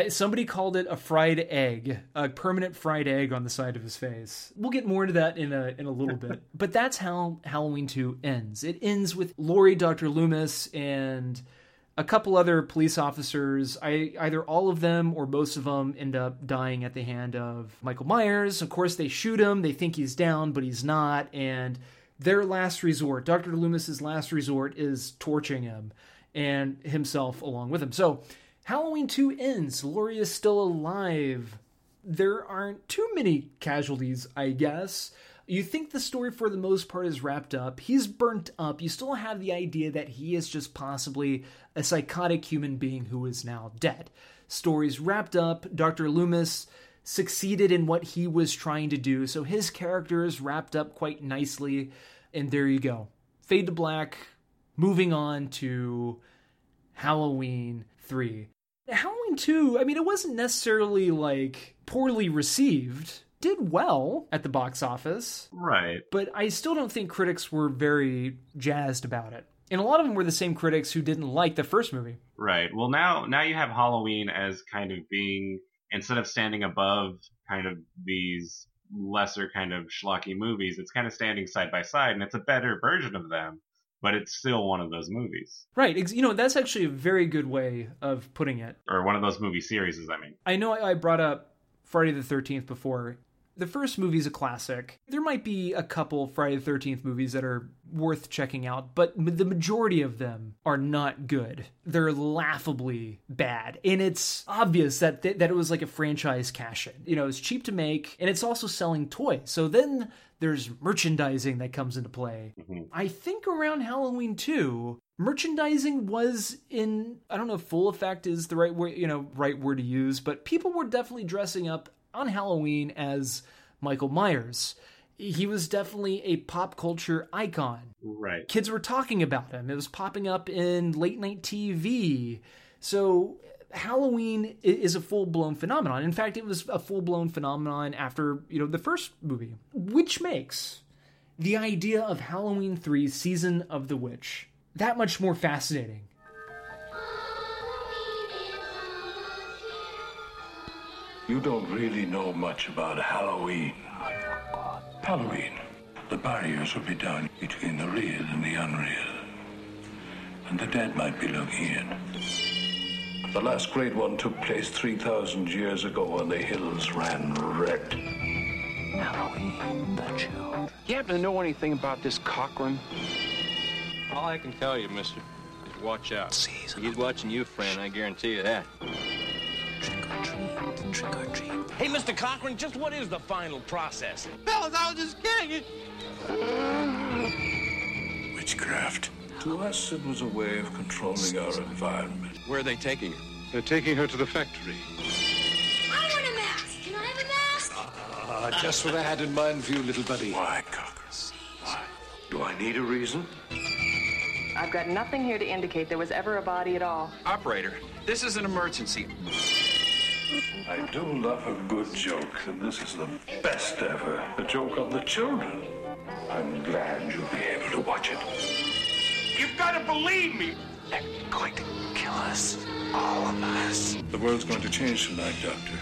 S3: somebody called it a fried egg, a permanent fried egg on the side of his face. We'll get more into that in a in a little bit. But that's how Halloween 2 ends. It ends with Laurie, Dr. Loomis, and a couple other police officers. I either all of them or most of them end up dying at the hand of Michael Myers. Of course, they shoot him. They think he's down, but he's not. And their last resort, Dr. Loomis's last resort, is torching him and himself along with him. So Halloween 2 ends. Laurie is still alive. There aren't too many casualties, I guess. You think the story, for the most part, is wrapped up. He's burnt up. You still have the idea that he is just possibly a psychotic human being who is now dead. Story's wrapped up. Dr. Loomis succeeded in what he was trying to do, so his character is wrapped up quite nicely. And there you go. Fade to black. Moving on to Halloween 3. Halloween 2, I mean, it wasn't necessarily like poorly received. Did well at the box office.
S4: Right.
S3: But I still don't think critics were very jazzed about it. And a lot of them were the same critics who didn't like the first movie.
S4: Right. Well, now now you have Halloween as kind of being instead of standing above kind of these lesser kind of schlocky movies, it's kind of standing side by side, and it's a better version of them but it's still one of those movies.
S3: Right. You know, that's actually a very good way of putting it.
S4: Or one of those movie series, I mean.
S3: I know I brought up Friday the 13th before. The first movie is a classic. There might be a couple Friday the 13th movies that are worth checking out, but the majority of them are not good. They're laughably bad. And it's obvious that th- that it was like a franchise cash in. You know, it's cheap to make and it's also selling toys. So then there's merchandising that comes into play.
S4: Mm-hmm.
S3: I think around Halloween 2, merchandising was in I don't know if full effect is the right way, you know, right word to use, but people were definitely dressing up on Halloween as Michael Myers. He was definitely a pop culture icon.
S4: Right.
S3: Kids were talking about him. It was popping up in late night TV. So Halloween is a full blown phenomenon. In fact, it was a full blown phenomenon after, you know, the first movie, which makes the idea of Halloween 3 Season of the Witch that much more fascinating.
S26: You don't really know much about Halloween. Halloween. The barriers will be down between the real and the unreal. And the dead might be looking in. The last great one took place 3,000 years ago when the hills ran red.
S15: Halloween, the children. You happen to know anything about this Cochran?
S27: All I can tell you, mister, is watch out. He's watching you, friend, I guarantee you that.
S15: Trick or treat.
S13: Hey, Mr. Cochran, just what is the final process?
S9: Fellas, I was just kidding.
S26: Witchcraft. To us, it was a way of controlling our environment.
S27: Where are they taking her?
S16: They're taking her to the factory.
S28: I want a mask. Can I have a mask?
S26: Ah, just what I had in mind for you, little buddy. Why, Cochran? Why? Do I need a reason?
S19: I've got nothing here to indicate there was ever a body at all.
S27: Operator, this is an emergency.
S26: I do love a good joke, and this is the best ever. A joke on the children. I'm glad you'll be able to watch it.
S13: You've got to believe me.
S26: They're going to kill us. All of us. The world's going to change tonight, Doctor.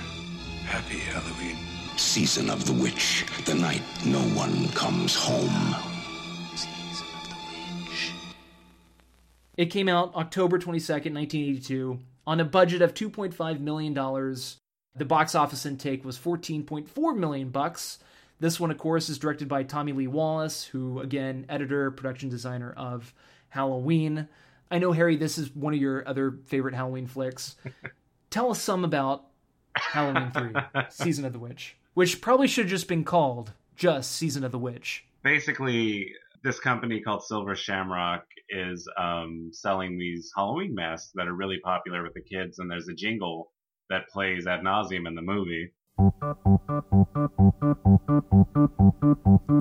S26: Happy Halloween.
S29: Season of the Witch, the night no one comes home.
S3: It came out October 22nd, 1982, on a budget of 2.5 million dollars. The box office intake was 14.4 million bucks. This one, of course, is directed by Tommy Lee Wallace, who, again, editor, production designer of Halloween. I know, Harry, this is one of your other favorite Halloween flicks. Tell us some about Halloween 3, Season of the Witch, which probably should have just been called just Season of the Witch.
S4: Basically, this company called Silver Shamrock is um, selling these Halloween masks that are really popular with the kids, and there's a jingle that plays ad nauseum in the movie.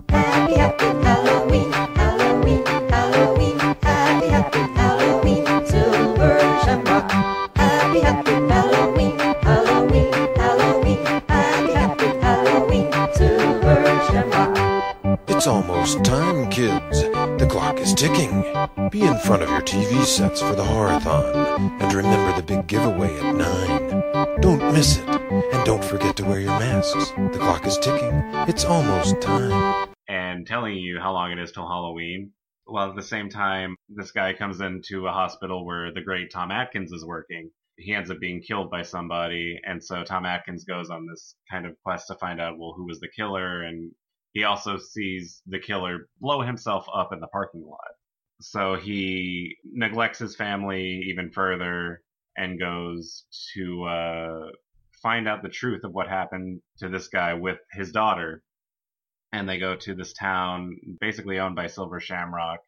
S28: Happy, happy Halloween, Halloween, Halloween. Happy, happy Halloween, Silver Shamrock. Happy, happy Halloween, Halloween, Halloween. Happy, happy Halloween, Silver Shamrock.
S30: It's almost time, kids. The clock is ticking. Be in front of your TV sets for the Horrorthon. And remember the big giveaway at 9. Don't miss it. And don't forget to wear your masks. The clock is ticking. It's almost time.
S4: and telling you how long it is till Halloween. While at the same time, this guy comes into a hospital where the great Tom Atkins is working. He ends up being killed by somebody, and so Tom Atkins goes on this kind of quest to find out, well, who was the killer, and he also sees the killer blow himself up in the parking lot. So he neglects his family even further and goes to uh, find out the truth of what happened to this guy with his daughter and they go to this town basically owned by Silver Shamrock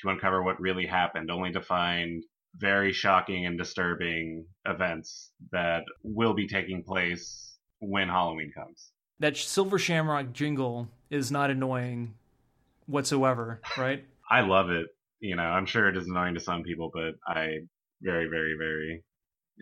S4: to uncover what really happened, only to find very shocking and disturbing events that will be taking place when Halloween comes.
S3: That Silver Shamrock jingle is not annoying whatsoever, right?
S4: I love it. You know, I'm sure it is annoying to some people, but I very, very, very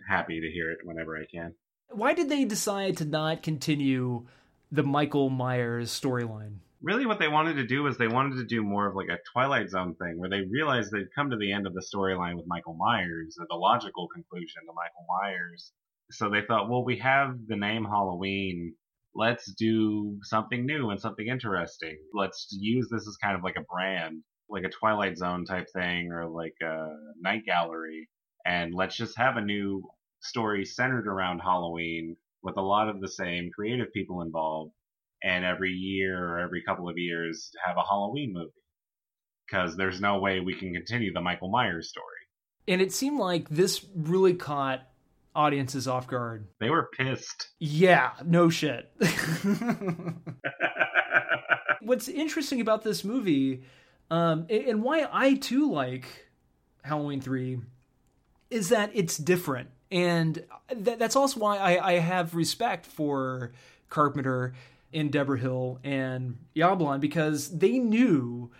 S4: happy to hear it whenever I can.
S3: Why did they decide to not continue the Michael Myers storyline?
S4: really what they wanted to do was they wanted to do more of like a Twilight Zone thing where they realized they'd come to the end of the storyline with Michael Myers or the logical conclusion to Michael Myers. So they thought, well, we have the name Halloween. Let's do something new and something interesting. Let's use this as kind of like a brand, like a Twilight Zone type thing or like a night gallery. And let's just have a new story centered around Halloween with a lot of the same creative people involved and every year or every couple of years have a Halloween movie because there's no way we can continue the Michael Myers story.
S3: And it seemed like this really caught audiences off guard.
S4: They were pissed.
S3: Yeah, no shit. What's interesting about this movie, um, and why I too like Halloween 3, is that it's different. And th- that's also why I, I have respect for Carpenter and Debra Hill and Yablans because they knew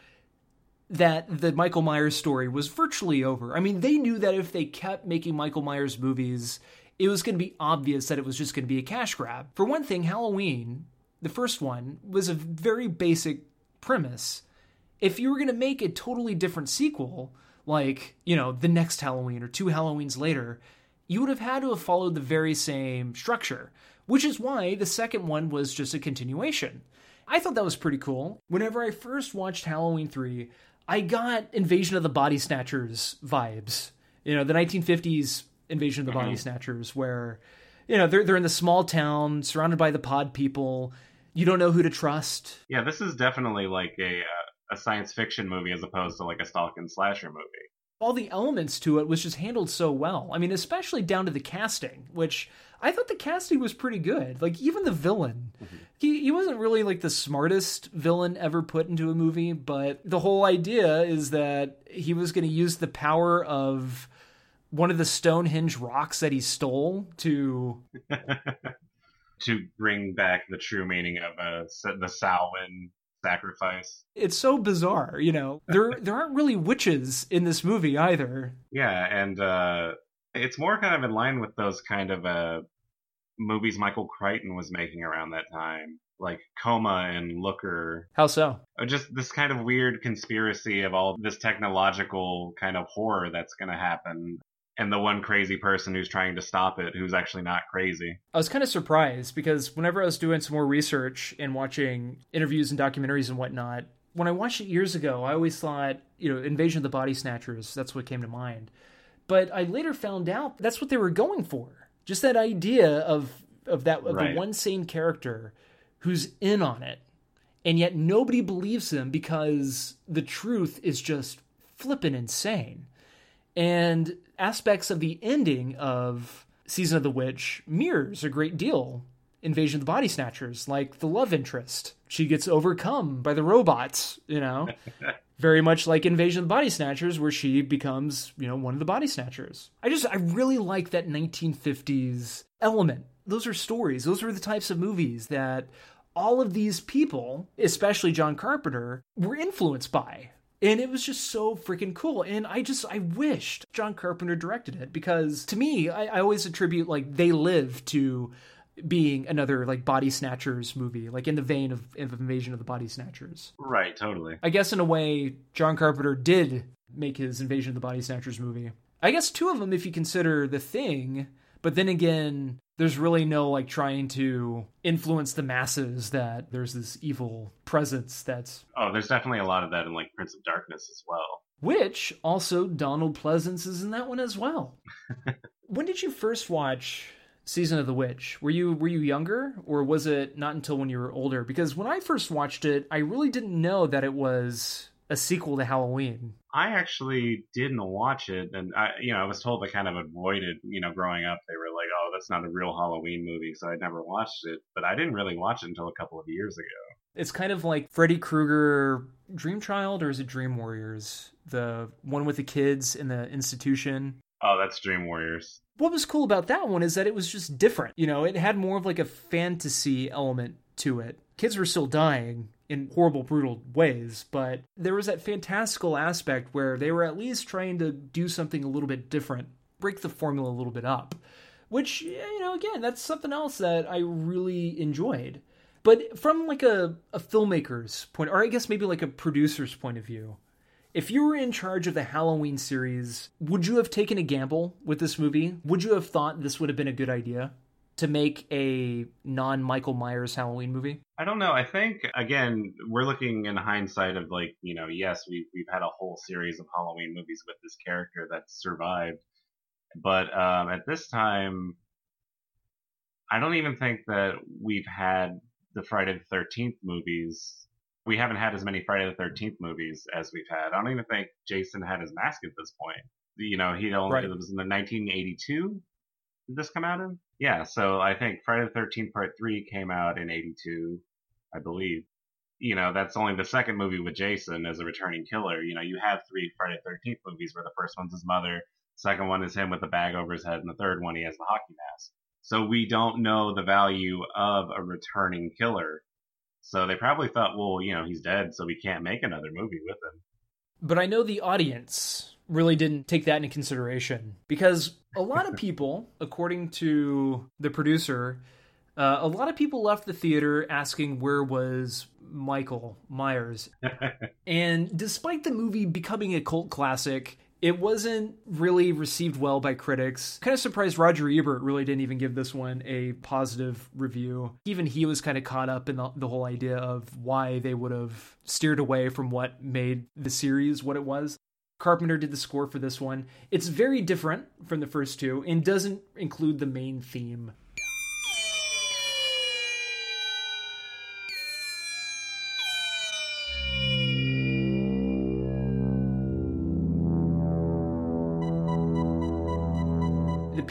S3: that the Michael Myers story was virtually over. I mean, they knew that if they kept making Michael Myers movies, it was going to be obvious that it was just going to be a cash grab. For one thing, Halloween, the first one, was a very basic premise. If you were going to make a totally different sequel, like, you know, the next Halloween or two Halloweens later, you would have had to have followed the very same structure, which is why the second one was just a continuation. I thought that was pretty cool. Whenever I first watched Halloween 3, I got Invasion of the Body Snatchers vibes. You know, the 1950s Invasion of the Body Snatchers, where, you know, they're, they're in the small town, surrounded by the pod people. You don't know who to trust.
S4: Yeah, this is definitely like a uh, a science fiction movie as opposed to like a stalk and slasher movie.
S3: All the elements to it was just handled so well. I mean, especially down to the casting, which I thought the casting was pretty good. Like even the villain, mm-hmm. he he wasn't really like the smartest villain ever put into a movie, but the whole idea is that he was going to use the power of one of the Stonehenge rocks that he stole to
S4: to bring back the true meaning of uh, the Samhain sacrifice.
S3: It's so bizarre, you know. There there aren't really witches in this movie either.
S4: Yeah, and uh it's more kind of in line with those kind of uh movies Michael Crichton was making around that time. Like Coma and Looker.
S3: How so?
S4: Uh, just this kind of weird conspiracy of all this technological kind of horror that's going to happen and the one crazy person who's trying to stop it who's actually not crazy.
S3: I was kind of surprised because whenever I was doing some more research and watching interviews and documentaries and whatnot, when I watched it years ago, I always thought, you know, Invasion of the Body Snatchers, that's what came to mind. But I later found out that's what they were going for. Just that idea of of that of right. the one same character who's in on it. And yet nobody believes him because the truth is just flippin' insane. And aspects of the ending of Season of the Witch mirrors a great deal Invasion of the Body Snatchers, like the love interest. She gets overcome by the robots, you know. Very much like Invasion of the Body Snatchers, where she becomes, you know, one of the body snatchers. I just, I really like that 1950s element. Those are stories. Those were the types of movies that all of these people, especially John Carpenter, were influenced by and it was just so freaking cool and i just i wished john carpenter directed it because to me i, I always attribute like they live to being another like body snatchers movie like in the vein of, of invasion of the body snatchers.
S4: Right totally.
S3: I guess in a way john carpenter did make his invasion of the body snatchers movie. I guess two of them if you consider the thing but then again there's really no like trying to influence the masses that there's this evil presence that's
S4: oh there's definitely a lot of that in like prince of darkness as well.
S3: Which also donald pleasence is in that one as well. When did you first watch season of the witch were you were you younger or was it not until when you were older because when i first watched it i really didn't know that it was a sequel to halloween
S4: I actually didn't watch it, and I, you know, I was told to kind of avoid it. You know, growing up, they were like, "Oh, that's not a real Halloween movie," so I never watched it. But I didn't really watch it until a couple of years ago.
S3: It's kind of like Freddy Krueger Dream Child, or is it Dream Warriors? The one with the kids in the institution.
S4: Oh, that's Dream Warriors.
S3: What was cool about that one is that it was just different. You know, it had more of like a fantasy element to it. Kids were still dying, in horrible, brutal ways, but there was that fantastical aspect where they were at least trying to do something a little bit different, break the formula a little bit up, which, eh, you know, again, that's something else that I really enjoyed. But from like a, a filmmaker's point, or I guess maybe like a producer's point of view, if you were in charge of the Halloween series, would you have taken a gamble with this movie? Would you have thought this would have been a good idea? to make a non Michael Myers Halloween movie?
S4: I don't know. I think again, we're looking in hindsight of like, you know, yes, we've we've had a whole series of Halloween movies with this character that survived. But um, at this time I don't even think that we've had the Friday the 13th movies, we haven't had as many Friday the 13th movies as we've had. I don't even think Jason had his mask at this point. You know, he only,
S3: Right.
S4: it was in the 1982. Did this come out in? Yeah, so I think Friday the 13th Part 3 came out in 82, I believe. You know, that's only the second movie with Jason as a returning killer. You know, you have three Friday the 13th movies where the first one's his mother, second one is him with the bag over his head, and the third one he has the hockey mask. So we don't know the value of a returning killer. So they probably thought, well, you know, he's dead, so we can't make another movie with him.
S3: But I know the audience really didn't take that into consideration because a lot of people, according to the producer, uh, a lot of people left the theater asking where was Michael Myers. and despite the movie becoming a cult classic, it wasn't really received well by critics. Kind of surprised Roger Ebert really didn't even give this one a positive review. Even he was kind of caught up in the, the whole idea of why they would have steered away from what made the series what it was. Carpenter did the score for this one. It's very different from the first two and doesn't include the main theme.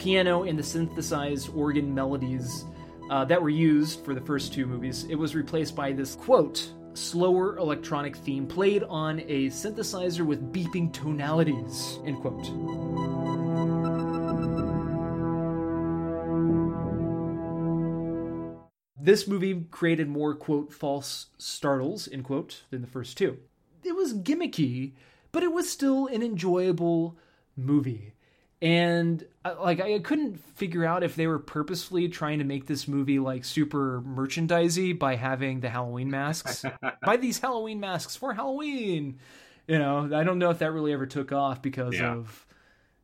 S3: Piano and the synthesized organ melodies uh, that were used for the first two movies, it was replaced by this quote, slower electronic theme played on a synthesizer with beeping tonalities, end quote. This movie created more, quote, false startles, end quote, than the first two. It was gimmicky, but it was still an enjoyable movie and uh, like I couldn't figure out if they were purposefully trying to make this movie like super merchandisey by having the Halloween masks. Buy these Halloween masks for Halloween. You know, I don't know if that really ever took off because
S4: Yeah.
S3: of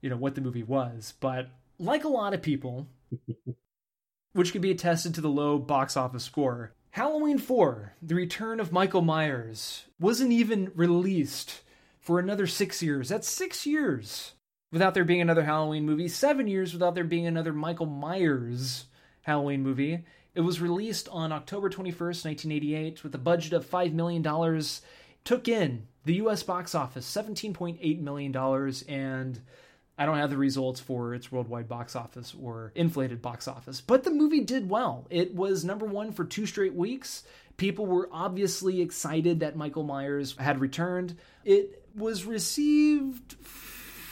S3: you know what the movie was, but like a lot of people, which could be attested to the low box office score. Halloween 4, The Return of Michael Myers, wasn't even released for another six years. That's six years without there being another Halloween movie, seven years without there being another Michael Myers Halloween movie. It was released on October 21st, 1988, with a budget of $5 million. Took in the US box office $17.8 million, and I don't have the results for its worldwide box office or inflated box office, but the movie did well. It was number one for two straight weeks. People were obviously excited that Michael Myers had returned. It was received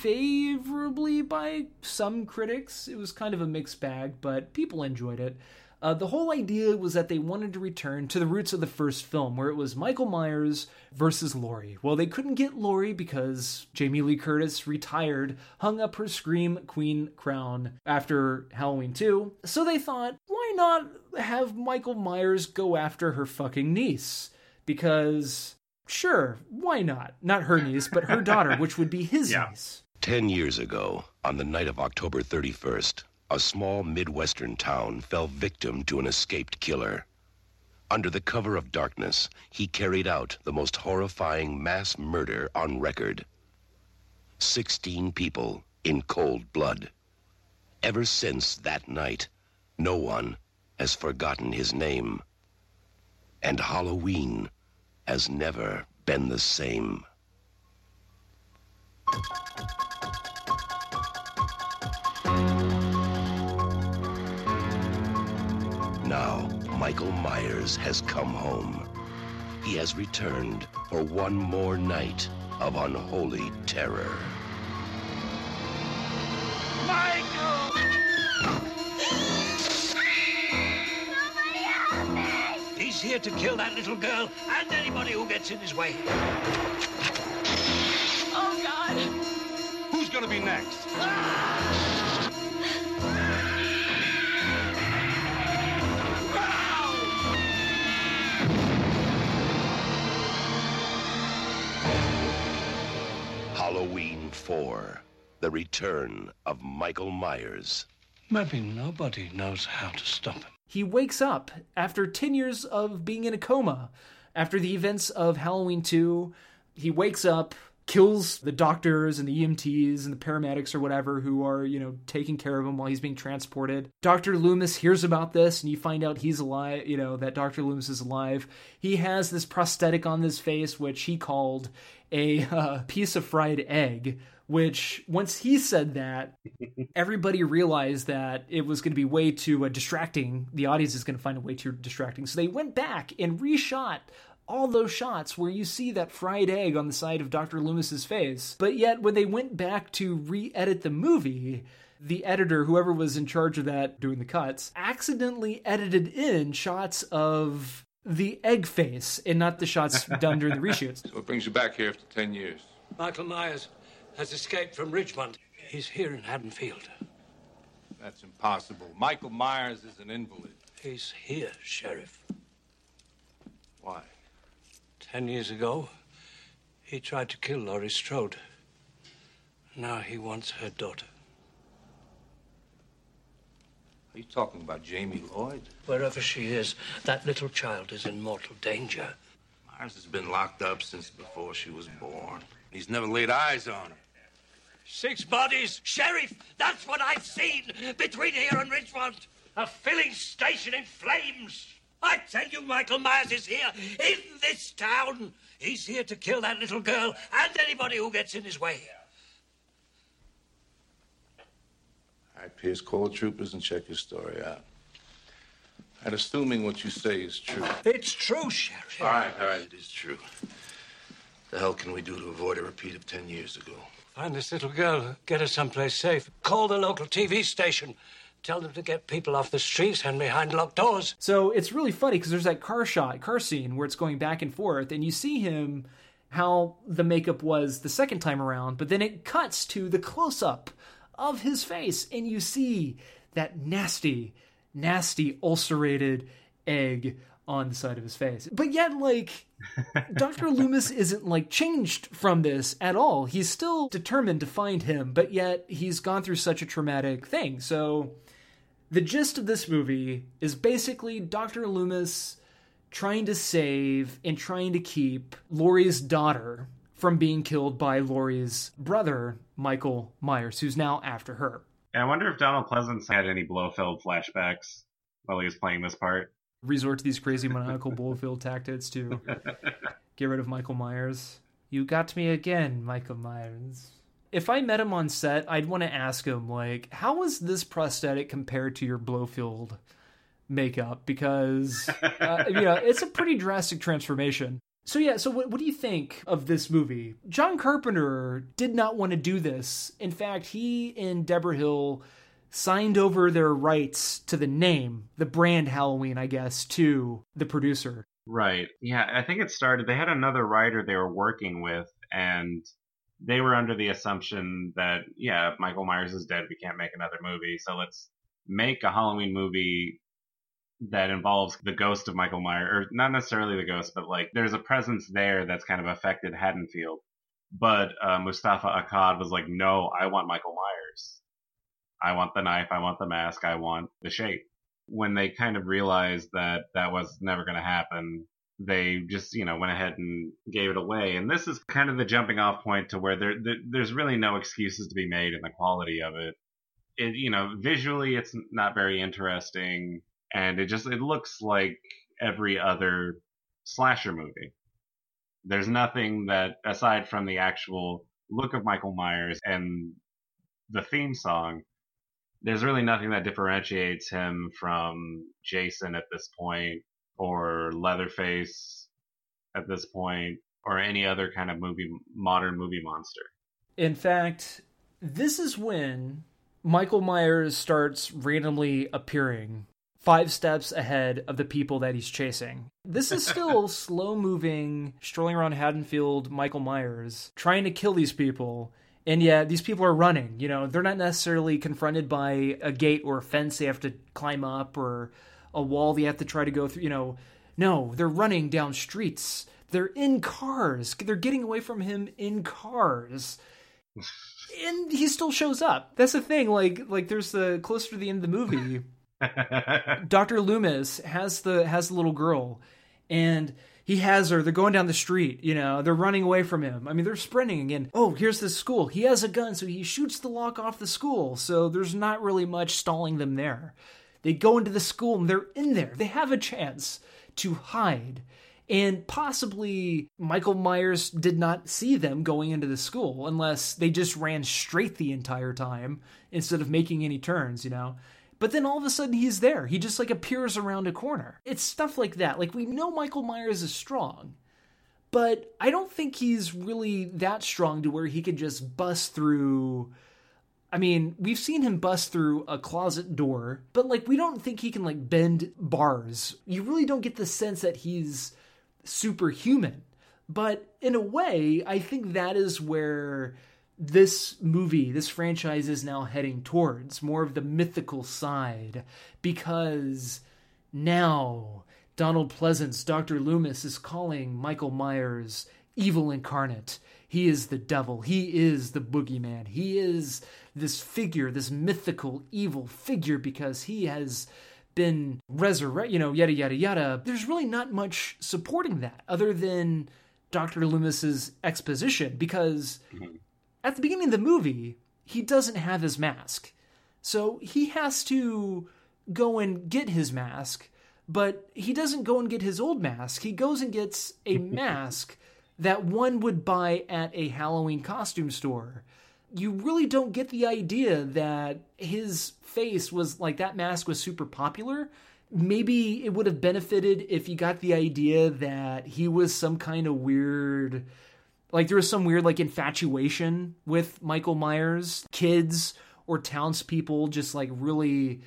S3: favorably by some critics. It was kind of a mixed bag, but people enjoyed it. Uh, the whole idea was that they wanted to return to the roots of the first film, where it was Michael Myers versus Laurie. Well, they couldn't get Laurie because Jamie Lee Curtis retired, hung up her Scream Queen crown after Halloween 2. So they thought, why not have Michael Myers go after her fucking niece? Because, sure, why not? Not her niece, but her daughter, which would be his niece.
S29: Ten years ago, on the night of October 31st, a small Midwestern town fell victim to an escaped killer. Under the cover of darkness, he carried out the most horrifying mass murder on record. Sixteen people in cold blood. Ever since that night, no one has forgotten his name. And Halloween has never been the same. Michael Myers has come home. He has returned for one more night of unholy terror. Michael!
S13: He's here to kill that little girl and anybody who gets in his way.
S28: Oh, God.
S27: Who's gonna be next?
S29: Halloween 4 The Return of Michael Myers.
S17: Maybe nobody knows how to stop him.
S3: He wakes up after 10 years of being in a coma. After the events of Halloween 2, he wakes up kills the doctors and the EMTs and the paramedics or whatever who are, you know, taking care of him while he's being transported. Dr. Loomis hears about this and you find out he's alive, you know, that Dr. Loomis is alive. He has this prosthetic on his face, which he called a uh, piece of fried egg. Which, once he said that, everybody realized that it was going to be way too uh, distracting. The audience is going to find it way too distracting. So they went back and reshot all those shots where you see that fried egg on the side of Dr. Loomis's face. But yet, when they went back to re edit the movie, the editor, whoever was in charge of that doing the cuts, accidentally edited in shots of the egg face and not the shots done during the reshoots.
S31: So what brings you back here after 10 years?
S17: Michael Myers has escaped from Ridgemont. He's here in Haddonfield.
S31: That's impossible. Michael Myers is an invalid.
S17: He's here, Sheriff.
S31: Why?
S17: Ten years ago, he tried to kill Laurie Strode. Now he wants her daughter.
S31: Are you talking about Jamie Lloyd?
S17: Wherever she is, that little child is in mortal danger.
S31: Myers has been locked up since before she was born. He's never laid eyes on her.
S17: Six bodies, Sheriff! That's what I've seen between here and Richmond. A filling station in flames. I tell you, Michael Myers is here in this town. He's here to kill that little girl and anybody who gets in his way.
S31: All right, Pierce, call the troopers and check your story out. And assuming what you say is true.
S17: It's true, Sheriff.
S31: All right, all right, it is true. The hell can we do to avoid a repeat of 10 years ago?
S17: Find this little girl, get her someplace safe. Call the local TV station. Tell them to get people off the streets and behind locked doors.
S3: So it's really funny because there's that car shot, car scene where it's going back and forth, and you see him how the makeup was the second time around, but then it cuts to the close up of his face, and you see that nasty, nasty ulcerated egg on the side of his face. But yet, like, Dr. Loomis isn't like changed from this at all. He's still determined to find him, but yet he's gone through such a traumatic thing. So, the gist of this movie is basically Dr. Loomis trying to save and trying to keep Laurie's daughter from being killed by Laurie's brother, Michael Myers, who's now after her.
S4: I wonder if Donald Pleasence had any Blofeld flashbacks while he was playing this part.
S3: Resort to these crazy maniacal Blofeld tactics to get rid of Michael Myers. You got me again, Michael Myers. If I met him on set, I'd want to ask him, like, how was this prosthetic compared to your Blofeld makeup? Because, uh, you know, it's a pretty drastic transformation. So yeah, so what, what do you think of this movie? John Carpenter did not want to do this. In fact, he and Debra Hill signed over their rights to the name, the brand Halloween, I guess, to the producer.
S4: Right. Yeah, I think it started. They had another writer they were working with, and they were under the assumption that, yeah, Michael Myers is dead. We can't make another movie. So let's make a Halloween movie that involves the ghost of Michael Myers, or not necessarily the ghost, but like there's a presence there that's kind of affected Haddonfield. But uh, Moustapha Akkad was like, no, I want Michael Myers. I want the knife. I want the mask. I want the shape. When they kind of realized that that was never going to happen, they just, you know, went ahead and gave it away. And this is kind of the jumping off point to where there, there there's really no excuses to be made in the quality of it. It, you know, visually it's not very interesting and it just it looks like every other slasher movie. There's nothing that aside from the actual look of Michael Myers and the theme song, there's really nothing that differentiates him from Jason at this point or Leatherface at this point or any other kind of movie modern movie monster.
S3: In fact, this is when Michael Myers starts randomly appearing five steps ahead of the people that he's chasing. This is still slow moving, strolling around Haddonfield, Michael Myers, trying to kill these people. And yet, these people are running. You know, they're not necessarily confronted by a gate or a fence they have to climb up or a wall they have to try to go through. You know, no, they're running down streets. They're in cars. They're getting away from him in cars. and he still shows up. That's the thing. Like, like there's the closer to the end of the movie. Dr. Loomis has the has the little girl and he has her. They're going down the street. You know, they're running away from him. I mean, they're sprinting again. Oh, here's the school. He has a gun, so he shoots the lock off the school. So there's not really much stalling them there. They go into the school and they're in there. They have a chance to hide. And possibly Michael Myers did not see them going into the school unless they just ran straight the entire time instead of making any turns, you know? But then all of a sudden he's there. He just like appears around a corner. It's stuff like that. Like we know Michael Myers is strong, but I don't think he's really that strong to where he could just bust through. I mean, we've seen him bust through a closet door, but like we don't think he can like bend bars. You really don't get the sense that he's superhuman. But in a way, I think that is where this movie, this franchise is now heading towards more of the mythical side because now Donald Pleasence, Dr. Loomis, is calling Michael Myers evil incarnate. He is the devil. He is the boogeyman. He is this figure, this mythical evil figure because he has been resurrected, you know, yada, yada, yada. There's really not much supporting that other than Dr. Loomis's exposition because mm-hmm. At the beginning of the movie, he doesn't have his mask. So he has to go and get his mask, but he doesn't go and get his old mask. He goes and gets a mask that one would buy at a Halloween costume store you really don't get the idea that his face was like that mask was super popular. Maybe it would have benefited if you got the idea that he was some kind of weird like there was some weird like infatuation with Michael Myers. Kids or townspeople just like really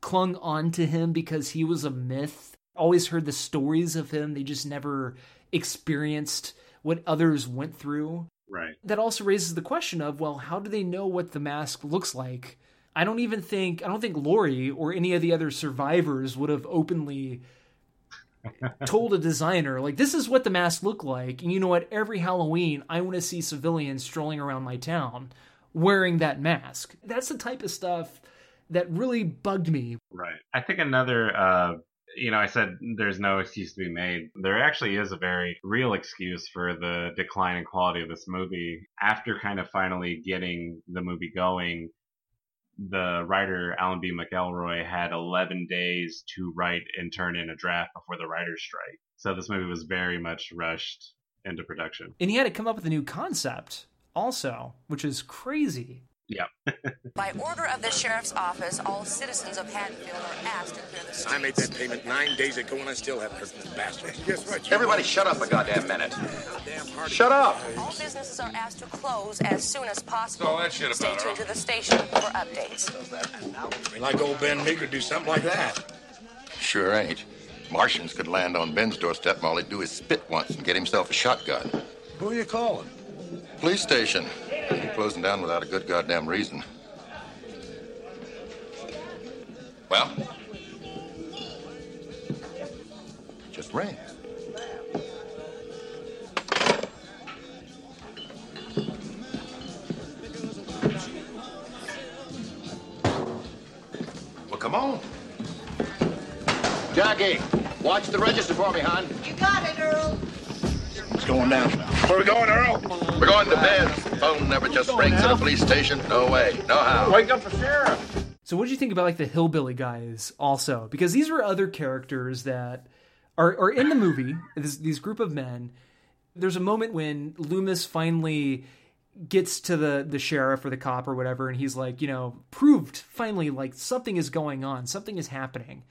S3: clung on to him because he was a myth. Always heard the stories of him. They just never experienced what others went through.
S4: Right.
S3: That also raises the question of, well, how do they know what the mask looks like? I don't even think I don't think Laurie or any of the other survivors would have openly told a designer like this is what the mask looked like and you know what every halloween i want to see civilians strolling around my town wearing that mask that's the type of stuff that really bugged me
S4: right i think another uh, you know, I said there's no excuse to be made. There actually is a very real excuse for the decline in quality of this movie. After kind of finally getting the movie going, the writer Alan B. McElroy had 11 days to write and turn in a draft before the writer's strike. So this movie was very much rushed into production.
S3: And he had to come up with a new concept also, which is crazy.
S4: Yeah.
S32: By order of the sheriff's office, all citizens of Haddonfield are asked to clear the streets.
S33: I made that payment nine days ago, and I still haven't heard from the bastard. Guess what?
S34: Everybody, shut up a goddamn minute. Shut up.
S32: All businesses are asked to close as soon as possible.
S33: all that shit
S32: Stay tuned
S33: huh?
S32: to the station for updates.
S33: I like old Ben Meeker do something like that.
S34: Sure ain't. Martians could land on Ben's doorstep, and all he'd do is spit once and get himself a shotgun.
S33: Who are you calling?
S34: Police station. Ain't closing down without a good goddamn reason. Well? Just rings. Well, come on. Jackie, watch the register for me, hon.
S28: You got it, Earl.
S33: It's going down. Where are we going, Earl?
S34: We're going to bed. Phone never just rings at a police station. No way. No how.
S33: Wake up the sheriff.
S3: So, what do you think about like the hillbilly guys also? Because these were other characters that are are in the movie. This, these group of men. There's a moment when Loomis finally gets to the the sheriff or the cop or whatever, and he's like, you know, proved finally like something is going on, something is happening.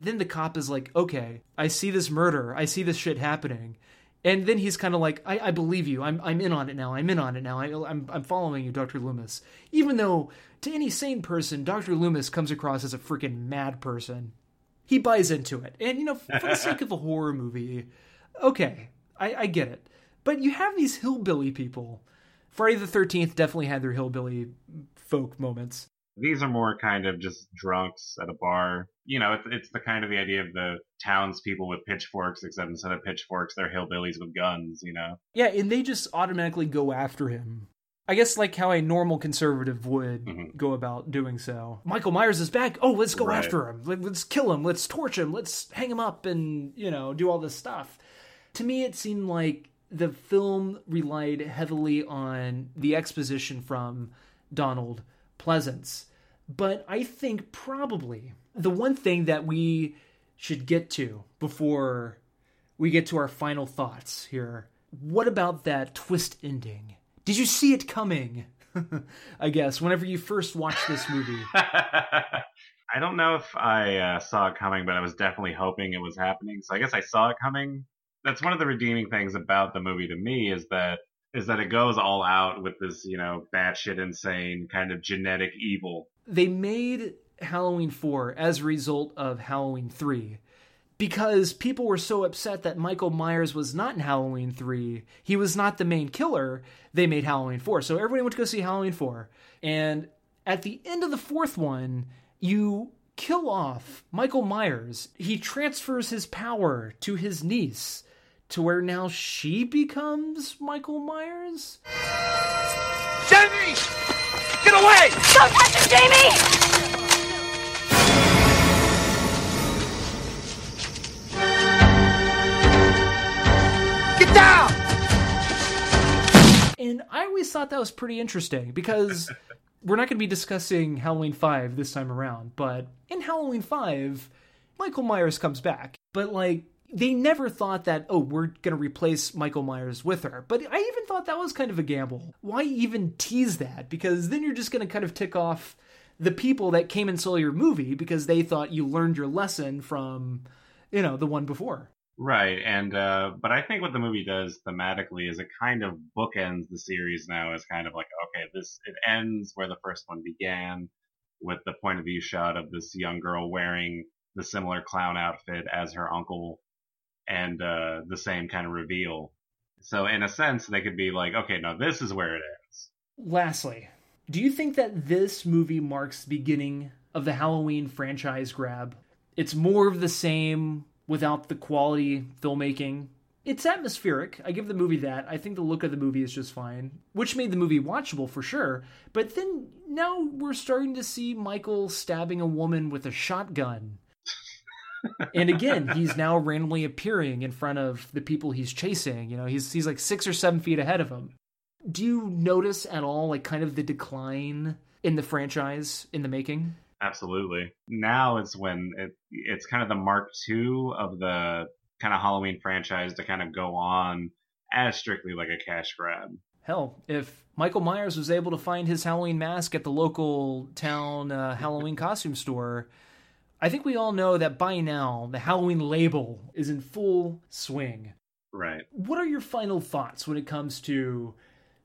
S3: Then the cop is like, okay, I see this murder, I see this shit happening. And then he's kind of like, I, I believe you. I'm, I'm in on it now. I'm in on it now. I, I'm, I'm following you, Dr. Loomis. Even though to any sane person, Dr. Loomis comes across as a freaking mad person. He buys into it. And, you know, for the sake of a horror movie, okay, I, I get it. But you have these hillbilly people. Friday the 13th definitely had their hillbilly folk moments.
S4: These are more kind of just drunks at a bar. You know, it's, it's the kind of the idea of the townspeople with pitchforks, except instead of pitchforks, they're hillbillies with guns, you know?
S3: Yeah, and they just automatically go after him. I guess like how a normal conservative would
S4: Mm-hmm.
S3: go about doing so. Michael Myers is back. Oh, let's go
S4: Right.
S3: after him. Let- Let's kill him. Let's torch him. Let's hang him up and, you know, do all this stuff. to me, it seemed like the film relied heavily on the exposition from Donald Pleasence. But I think probably the one thing that we should get to before we get to our final thoughts here what about that twist ending? Did you see it coming? I guess whenever you first watched this movie.
S4: I don't know if I uh, saw it coming, but I was definitely hoping it was happening. So I guess I saw it coming. That's one of the redeeming things about the movie to me is that is that it goes all out with this, you know, batshit insane kind of genetic evil.
S3: They made Halloween 4 as a result of Halloween 3 because people were so upset that Michael Myers was not in Halloween 3. He was not the main killer. They made Halloween 4. So everybody went to go see Halloween 4. And at the end of the fourth one, you kill off Michael Myers. He transfers his power to his niece to where now she becomes Michael Myers.
S13: Jamie! Get away!
S28: Don't touch him, Jamie!
S13: Get down!
S3: And I always thought that was pretty interesting because we're not going to be discussing Halloween 5 this time around, but in Halloween 5, Michael Myers comes back. But like they never thought that oh we're going to replace michael myers with her. But i even thought that was kind of a gamble. Why even tease that? Because then you're just going to kind of tick off the people that came and saw your movie because they thought you learned your lesson from you know the one before.
S4: Right, and uh, but I think what the movie does thematically is it kind of bookends the series now as kind of like okay, this it ends where the first one began with the point of view shot of this young girl wearing the similar clown outfit as her uncle and uh, the same kind of reveal. So in a sense, they could be like, okay, now this is where it ends.
S3: lastly do you think that this movie marks the beginning of the halloween franchise grab? It's more of the same without the quality filmmaking. It's atmospheric. I give the movie that. I think the look of the movie is just fine which made the movie watchable for sure. But then now we're starting to see michael stabbing a woman with a shotgun and again he's now randomly appearing in front of the people he's chasing you know he's he's like six or seven feet ahead of him do you notice at all like kind of the decline in the franchise in the making
S4: Absolutely. Now it's when it, it's kind of the Mark II of the kind of Halloween franchise to kind of go on as strictly like a cash grab.
S3: hell if michael myers was able to find his halloween mask at the local town uh, halloween costume store i think we all know that by now the halloween label is in full swing
S4: Right.
S3: what are your final thoughts when it comes to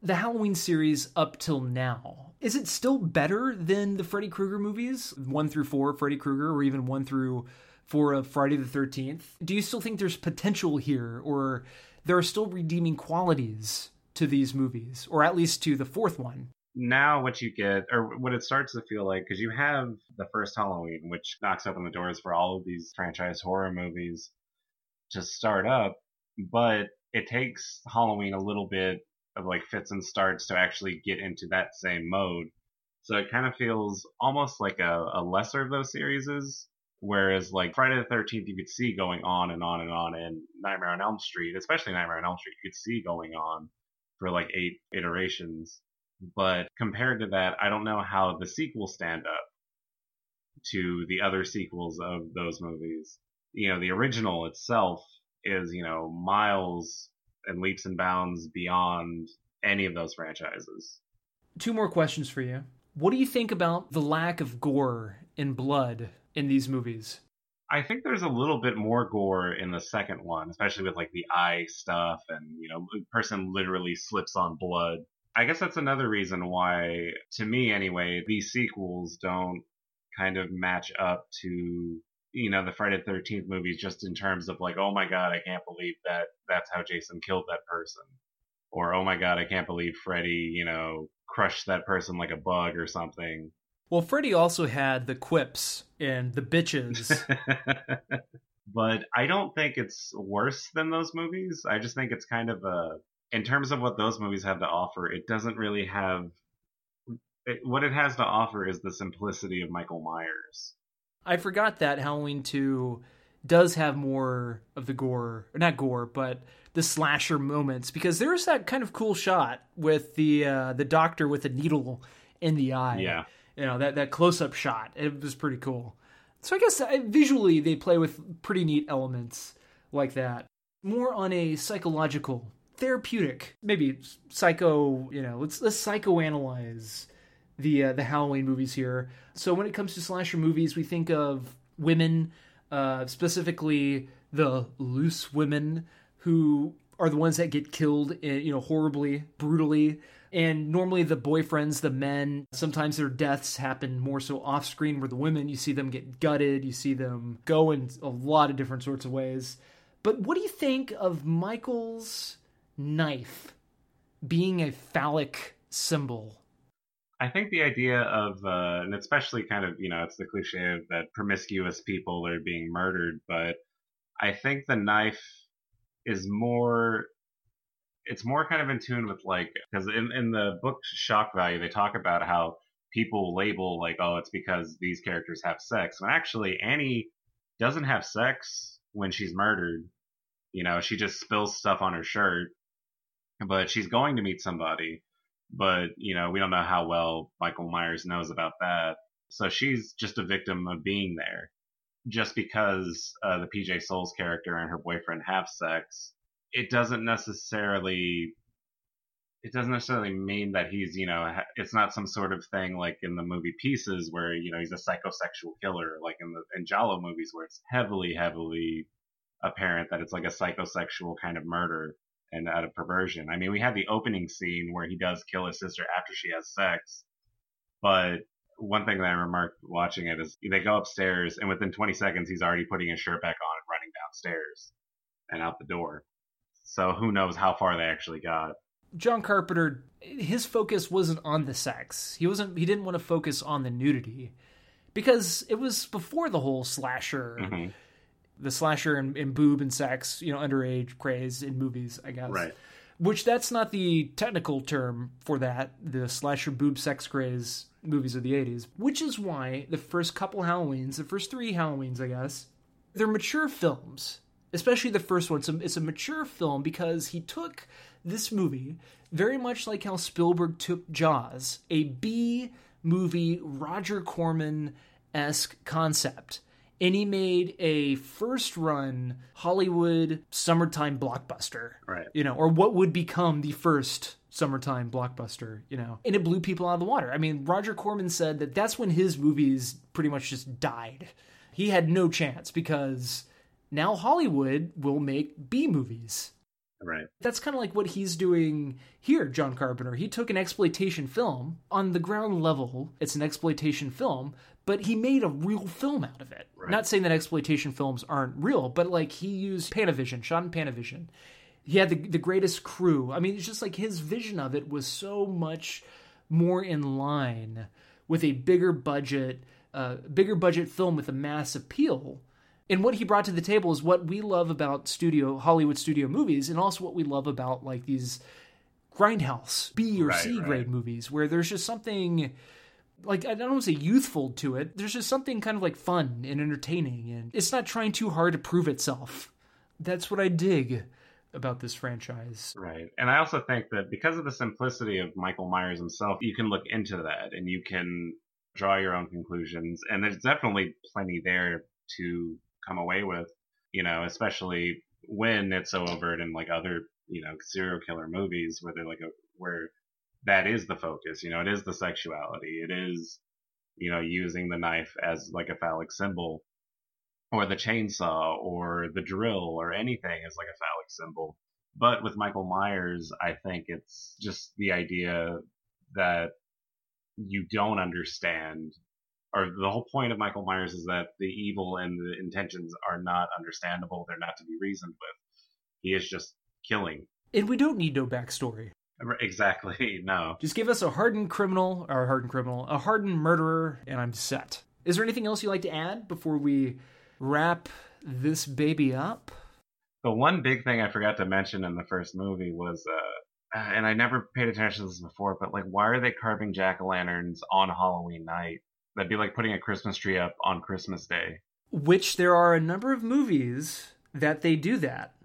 S3: the Halloween series up till now? Is it still better than the Freddy Krueger movies, one through four of Freddy Krueger, or even one through four of Friday the 13th? Do you still think there's potential here, or there are still redeeming qualities to these movies, or at least to the fourth one?
S4: Now what you get or what it starts to feel like because you have the first halloween which knocks open the doors for all of these franchise horror movies to start up but it takes halloween a little bit of like fits and starts to actually get into that same mode. So it kind of feels almost like a, a lesser of those series whereas like friday the 13th you could see going on and on and on and nightmare on elm street especially nightmare on elm street you could see going on for like eight iterations but compared to that, I don't know how the sequels stand up to the other sequels of those movies. You know, the original itself is, you know, miles and leaps and bounds beyond any of those franchises.
S3: Two more questions for you. What do you think about the lack of gore and blood in these movies?
S4: I think there's a little bit more gore in the second one, especially with like the eye stuff and, you know, the person literally slips on blood. I guess that's another reason why, to me anyway, these sequels don't kind of match up to, you know, the Friday the 13th movies just in terms of like, oh my god, I can't believe that that's how Jason killed that person. Or, oh my god, I can't believe Freddy, you know, crushed that person like a bug or something.
S3: Well, Freddy also had the quips and the bitches.
S4: but I don't think it's worse than those movies. I just think it's kind of a, in terms of what those movies have to offer, it doesn't really have. It, what it has to offer is the simplicity of Michael Myers.
S3: I forgot that Halloween 2 does have more of the gore, or not gore, but the slasher moments because there's that kind of cool shot with the uh, the doctor with a needle in the eye.
S4: Yeah.
S3: you know that that close up shot. It was pretty cool. So I guess uh, visually they play with pretty neat elements like that. More on a psychological, therapeutic, maybe psycho. You know, let's let's psychoanalyze the uh, the Halloween movies here. So when it comes to slasher movies, we think of women, uh, specifically the loose women who are the ones that get killed, in, you know, horribly, brutally. And normally the boyfriends, the men, sometimes their deaths happen more so off screen where the women, you see them get gutted, you see them go in a lot of different sorts of ways. But what do you think of Michael's knife being a phallic symbol?
S4: I think the idea of, uh, and especially kind of, you know, it's the cliche of that promiscuous people are being murdered, but I think the knife is more, it's more kind of in tune with like, because in, in the book Shock Value, they talk about how people label like, oh, it's because these characters have sex. When actually Annie doesn't have sex when she's murdered. You know, she just spills stuff on her shirt, but she's going to meet somebody but you know we don't know how well Michael Myers knows about that. So she's just a victim of being there. Just because uh, the PJ Soles character and her boyfriend have sex, it doesn't necessarily it doesn't necessarily mean that he's you know it's not some sort of thing like in the movie Pieces where you know he's a psychosexual killer like in the in Giallo movies where it's heavily heavily apparent that it's like a psychosexual kind of murder and out of perversion. I mean, we had the opening scene where he does kill his sister after she has sex, but one thing that I remarked watching it is they go upstairs, and within 20 seconds, he's already putting his shirt back on and running downstairs and out the door. So who knows how far they actually got.
S3: John Carpenter, his focus wasn't on the sex. He wasn't. He didn't want to focus on the nudity because it was before the whole slasher.
S4: Mm-hmm
S3: the slasher and, and, boob and sex, you know, underage craze in movies, I guess.
S4: Right.
S3: Which that's not the technical term for that. The slasher boob sex craze movies of the 80s. Which is why the first couple Halloweens, the first three Halloweens, I guess, they're mature films. Especially the first one. It's a, it's a mature film because he took this movie, very much like how Spielberg took Jaws, a B movie, Roger Corman esque concept and he made a first run Hollywood summertime blockbuster.
S4: Right.
S3: You know, or what would become the first summertime blockbuster, you know. And it blew people out of the water. I mean, Roger Corman said that that's when his movies pretty much just died. He had no chance because now Hollywood will make B movies.
S4: Right.
S3: That's kind of like what he's doing here, John Carpenter. He took an exploitation film on the ground level. It's an exploitation film, but he made a real film out of it.
S4: Right.
S3: Not saying that exploitation films aren't real, but like he used Panavision, shot in Panavision. He had the the greatest crew. I mean, it's just like his vision of it was so much more in line with a bigger budget, uh, bigger budget film with a mass appeal. And what he brought to the table is what we love about studio Hollywood studio movies, and also what we love about like these grindhouse B or
S4: Right,
S3: C
S4: right.
S3: grade movies, where there's just something like I don't want to say youthful to it. There's just something kind of like fun and entertaining, and it's not trying too hard to prove itself. That's what I dig about this franchise.
S4: Right. And I also think that because of the simplicity of Michael Myers himself, you can look into that and you can draw your own conclusions. And there's definitely plenty there to come away with, you know, especially when it's so overt in like other, you know, serial killer movies where they're like a, where that is the focus, you know, it is the sexuality. It is, you know, using the knife as like a phallic symbol or the chainsaw or the drill or anything is like a phallic symbol. But with Michael Myers, I think it's just the idea that you don't understand, or the whole point of Michael Myers is that the evil and the intentions are not understandable. They're not to be reasoned with. He is just killing.
S3: And we don't need no backstory.
S4: Exactly. No.
S3: Just give us a hardened criminal, or a hardened criminal, a hardened murderer, and I'm set. Is there anything else you'd like to add before we wrap this baby up?
S4: The one big thing I forgot to mention in the first movie was, uh, and I never paid attention to this before, but like, why are they carving jack o' lanterns on Halloween night? That'd be like putting a Christmas tree up on Christmas Day.
S3: Which there are a number of movies that they do that,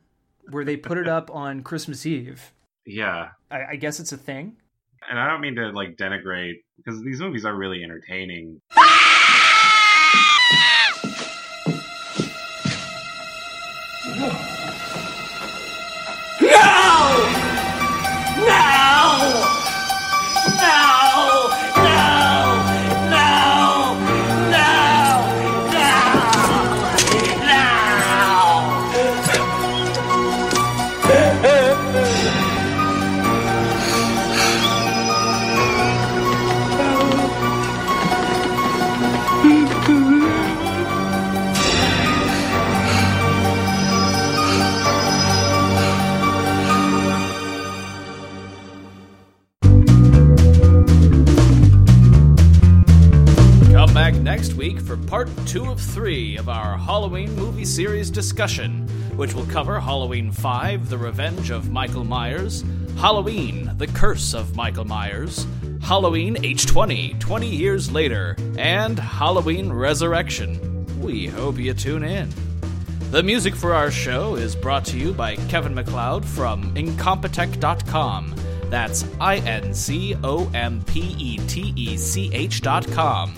S3: where they put it up on Christmas Eve.
S4: Yeah.
S3: I, I guess it's a thing.
S4: And I don't mean to like denigrate because these movies are really entertaining.
S2: for part two of three of our Halloween movie series discussion, which will cover Halloween 5, The Revenge of Michael Myers, Halloween, The Curse of Michael Myers, Halloween H20, 20 years later, and Halloween Resurrection. We hope you tune in. The music for our show is brought to you by Kevin MacLeod from Incompetech.com. That's I N C O M P E T E C H dot H.com.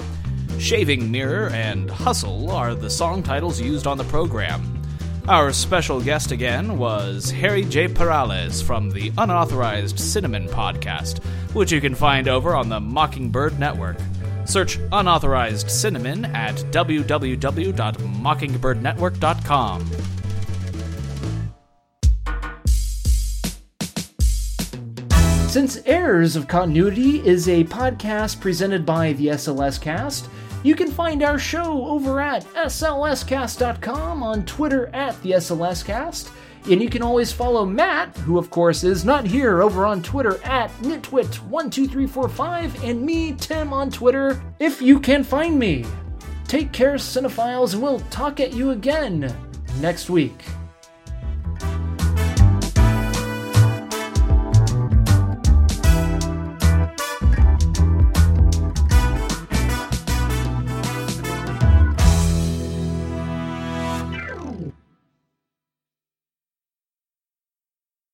S2: Shaving Mirror and Hustle are the song titles used on the program. Our special guest again was Harry J. Perales from the Unauthorized Cinnamon podcast, which you can find over on the Mockingbird Network. Search Unauthorized Cinnamon at www.mockingbirdnetwork.com.
S3: Since Errors of Continuity is a podcast presented by the SLS Cast, you can find our show over at slscast.com, on Twitter at the SLS Cast, and you can always follow Matt, who of course is not here, over on Twitter at nitwit12345, and me, Tim, on Twitter, if you can find me. Take care, cinephiles, and we'll talk at you again next week.